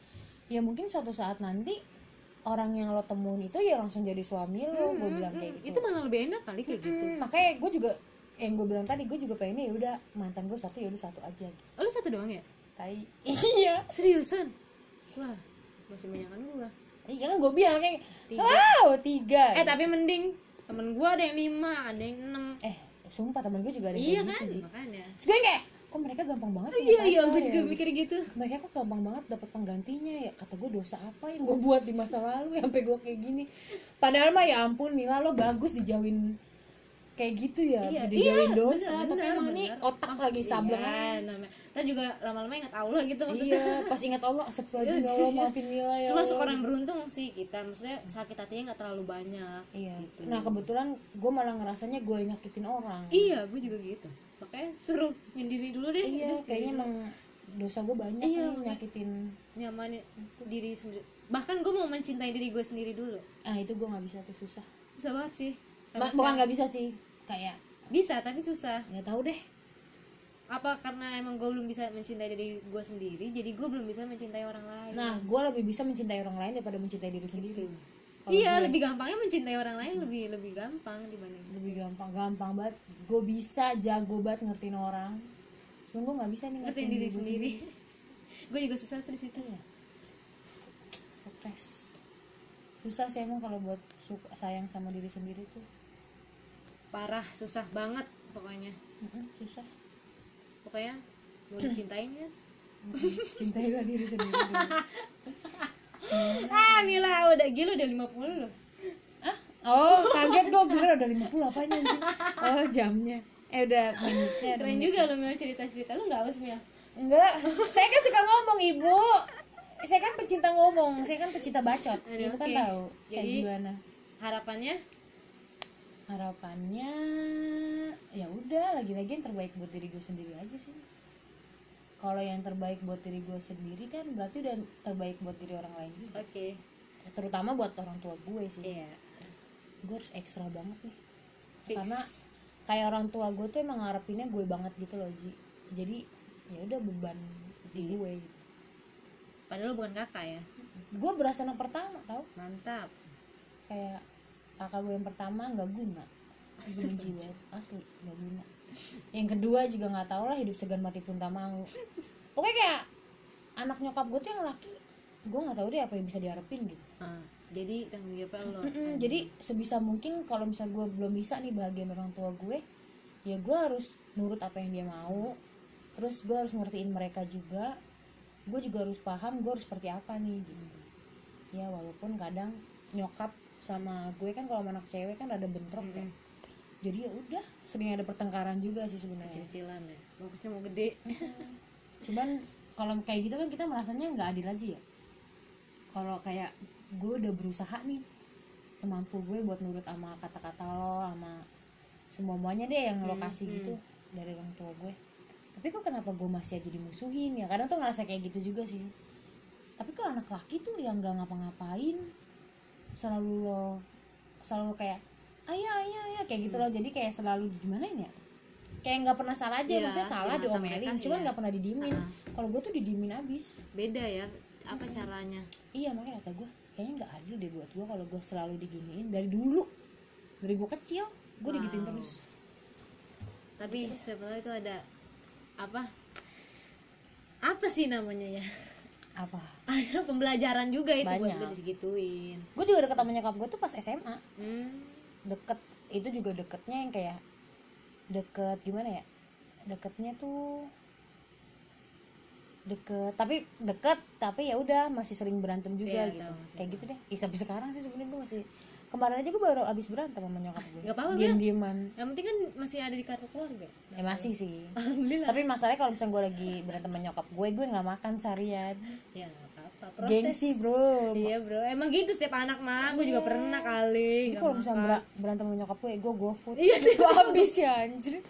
S2: ya mungkin suatu saat nanti orang yang lo temuin itu ya langsung jadi suami lo gue bilang kayak gitu.
S1: Itu malah lebih enak kali kayak gitu.
S2: Hmm, makanya gue juga yang gue bilang tadi gue juga pengennya ya udah mantan gue satu ya udah satu aja. Gitu
S1: oh, lu satu doang ya?
S2: Tai. Iya.
S1: Seriusan? Wah masih banyak kan gua.
S2: Iya kan gue bilang kayak
S1: Tiga.
S2: wow tiga.
S1: Eh tapi mending temen gua ada yang lima ada yang enam.
S2: Eh sumpah temen gue juga ada yang
S1: iya
S2: kayak
S1: kan?
S2: gitu
S1: makanya.
S2: Terus gue kayak kok mereka gampang banget punya
S1: iya iya
S2: pacar
S1: gue
S2: ya?
S1: juga mikir gitu.
S2: Mereka kok gampang banget dapat penggantinya ya? Kata gue dosa apa yang gue buat di masa lalu sampai gue kayak gini? Padahal mah ya ampun Mila lo bagus dijauhin kayak gitu ya
S1: Iya,
S2: dijauhin
S1: iya,
S2: dosa.
S1: bener,
S2: tapi
S1: bener,
S2: emang ini
S1: bener.
S2: otak
S1: Maksud-
S2: lagi sableng.
S1: iya, namanya. Ntar juga lama-lama ingat Allah gitu maksudnya.
S2: Iya pas ingat Allah astagfirullahaladzim ya Allah maafin Mila ya
S1: Cuma
S2: Allah.
S1: orang beruntung sih kita maksudnya sakit hatinya nggak terlalu banyak
S2: iya.
S1: gitu.
S2: nah kebetulan gue malah ngerasanya gue nyakitin orang.
S1: Iya gue juga gitu makanya suruh nyendiri dulu deh.
S2: Iya kayaknya emang dosa gue banyak
S1: Iya,
S2: nih nyakitin
S1: nyamanin diri sendiri. Bahkan gue mau mencintai diri gue sendiri dulu.
S2: Ah itu gue nggak bisa tuh susah.
S1: Bisa banget sih. Tapi
S2: bukan nggak bisa sih kayak
S1: bisa tapi susah.
S2: Nggak tahu deh.
S1: Apa karena emang gue belum bisa mencintai diri gue sendiri jadi gue belum bisa mencintai orang lain.
S2: Nah gue lebih bisa mencintai orang lain daripada mencintai diri sendiri. Kalau
S1: iya
S2: gue-
S1: lebih gampangnya mencintai orang lain lebih lebih gampang dibanding
S2: lebih gampang gampang banget. Gue bisa jago banget ngertiin orang. Cuma gue nggak bisa nih
S1: ngertiin diri sendiri. gue juga susah tuh di situ.
S2: Iya. Stres. Susah sih emang kalau buat suka sayang sama diri sendiri tuh.
S1: Parah susah banget pokoknya.
S2: Mm-mm, susah.
S1: Pokoknya mau dicintain kan?
S2: Cintailah diri sendiri.
S1: ah Mila udah gila udah 50 loh
S2: ah oh kaget gue kira udah 50 apanya anjing oh jamnya eh udah menitnya
S1: keren juga lo Mila cerita-cerita lu nggak haus Mila
S2: Enggak, saya kan suka ngomong ibu. Saya kan pecinta ngomong, saya kan pecinta bacot.
S1: Aduh,
S2: Ibu kan
S1: oke.
S2: tahu saya
S1: Jadi-
S2: gimana.
S1: harapannya
S2: Harapannya ya udah, lagi-lagi yang terbaik buat diri gue sendiri aja sih. Kalau yang terbaik buat diri gue sendiri kan berarti udah terbaik buat diri orang lain juga.
S1: oke
S2: Terutama buat orang tua gue sih.
S1: iya
S2: Gue harus ekstra banget nih.
S1: Fix.
S2: Karena kayak orang tua gue tuh emang ngarepinnya gue banget gitu loh Ji. Jadi ya udah beban di gue gitu.
S1: padahal lu bukan kakak ya
S2: gue berasa anak pertama tau
S1: mantap
S2: kayak kakak gue yang pertama nggak guna benci banget asli nggak guna yang kedua juga nggak tau lah hidup segan mati pun tak mau. Pokoknya kayak anak nyokap gue tuh yang laki gue nggak tahu deh apa yang bisa diharapin gitu.
S1: Ah, jadi tanggung jawab lo.
S2: Mm-mm, jadi sebisa mungkin kalau misal gue belum bisa nih bahagian orang tua gue ya gue harus nurut apa yang dia mau. Terus gue harus ngertiin mereka juga. Gue juga harus paham gue harus seperti apa nih gitu. Ya walaupun kadang nyokap sama gue kan kalau anak cewek kan ada bentrok ya jadi ya udah sering ada pertengkaran juga sih sebenarnya.
S1: Cicilan ya. Bagusnya mau gede.
S2: Cuman kalau kayak gitu kan kita merasanya nggak adil aja ya. Kalau kayak gue udah berusaha nih semampu gue buat nurut sama kata-kata lo sama semua muanya deh yang lo
S1: Hmm,
S2: kasih
S1: hmm.
S2: gitu dari orang tua gue. Tapi kok kenapa gue masih aja dimusuhin ya? Kadang tuh ngerasa kayak gitu juga sih. Tapi kalau anak laki tuh yang nggak ngapa-ngapain? Selalu lo selalu kayak ayah ayah ayah kayak gitu loh. Jadi kayak selalu gimana ya? Kayak nggak pernah salah aja
S1: Iya,
S2: maksudnya salah diomelin cuman
S1: iya.
S2: nggak pernah didiemin.
S1: Ah.
S2: kalau gue tuh didiemin abis.
S1: Beda ya apa caranya?
S2: Iya makanya kata gue kayaknya nggak adil deh buat gue kalau gue selalu diginiin dari dulu. Dari gue kecil gue digituin
S1: Wow.
S2: terus.
S1: Tapi sebenarnya itu ada apa? Apa sih namanya ya?
S2: Apa?
S1: Ada pembelajaran juga itu buat
S2: Banyak.
S1: gue disegituin
S2: gue juga deket sama nyokap gue tuh pas SMA
S1: hmm.
S2: Deket itu juga deketnya yang kayak deket gimana ya? Deketnya tuh deket tapi deket tapi ya udah masih sering berantem juga
S1: Iya,
S2: gitu.
S1: tahu.
S2: kayak gitu deh. Ih, sampai sekarang sih sebenarnya gue masih kemarin aja gue baru abis berantem sama nyokap gue
S1: Nggak apa-apa,
S2: diem dieman
S1: yang penting kan masih ada di kartu keluarga.
S2: Ya masih sih. Tapi masalahnya kalau misalnya gue lagi berantem sama nyokap gue gue nggak makan seharian.
S1: Ya proses
S2: gengsi bro.
S1: Iya bro. Emang gitu setiap anak mah. Gue juga pernah kali nggak
S2: kalau misalnya berantem sama nyokap gue gue go food.
S1: Iya,
S2: gue habis ya anjir.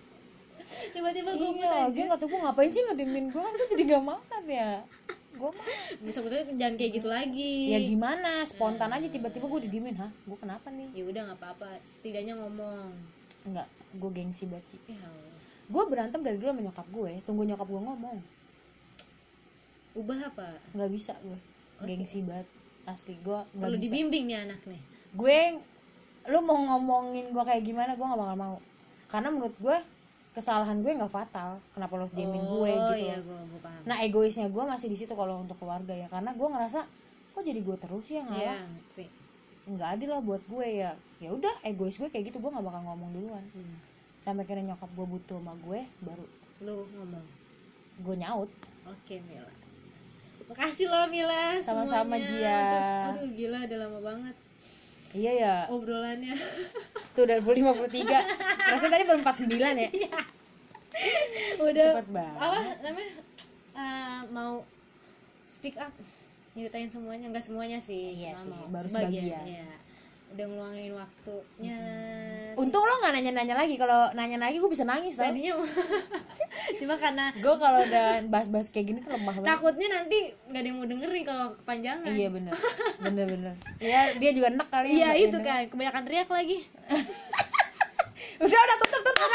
S1: Tiba-tiba gue
S2: iya lagi nggak tahu gue ngapain sih ngedimin gue kan gue jadi gak makan ya. Gue mah
S1: bisa maksudnya jangan kayak gitu lagi.
S2: Ya gimana? Spontan aja tiba-tiba gue didiemin. Hah? Gue kenapa nih?
S1: Ya udah nggak apa-apa. Setidaknya ngomong.
S2: Enggak gue gengsi sih.
S1: Ya
S2: gue berantem dari dulu sama nyokap gue. Tunggu nyokap gue ngomong
S1: ubah apa?
S2: Nggak bisa gue gengsi banget. Asli gue nggak bisa.
S1: dibimbing nih anak nih.
S2: Gue lu mau ngomongin gue kayak gimana gue nggak bakal mau. Karena menurut gue kesalahan gue nggak fatal. Kenapa lo harus diemin gue
S1: oh
S2: gitu?
S1: iya gue gue paham.
S2: Nah egoisnya gue masih di situ kalau untuk keluarga ya. Karena gue ngerasa kok jadi gue terus ya
S1: iya
S2: ngalah
S1: ngerti.
S2: Nggak adil lah buat gue ya. Ya udah egois gue kayak gitu gue nggak bakal ngomong duluan.
S1: Hmm.
S2: sampai kira nyokap gue butuh sama gue baru
S1: lu ngomong.
S2: gue nyaut.
S1: Oke Mila makasih loh Mila
S2: Sama-sama. Jia.
S1: Aduh gila udah lama banget
S2: iya ya
S1: obrolannya
S2: tuh udah 53 rasanya tadi baru 49 ya
S1: udah
S2: Cepet banget.
S1: apa namanya Eh, mau speak up nyeritain semuanya enggak semuanya sih
S2: Iya sih,
S1: mau
S2: baru sebagian.
S1: iya. udah ngeluangin waktunya
S2: untung lo nggak nanya-nanya lagi. Kalau nanya lagi gue bisa nangis tau
S1: tadinya cuma karena
S2: gue kalau udah bahas-bahas kayak gini tuh lemah banget.
S1: Takutnya nanti nggak ada yang mau dengerin kalau kepanjangan.
S2: Iya bener. Bener bener. Ya dia juga enek kali
S1: iya
S2: nggak
S1: itu
S2: enak.
S1: kan. Kebanyakan teriak lagi.
S2: Udah udah tutup tutup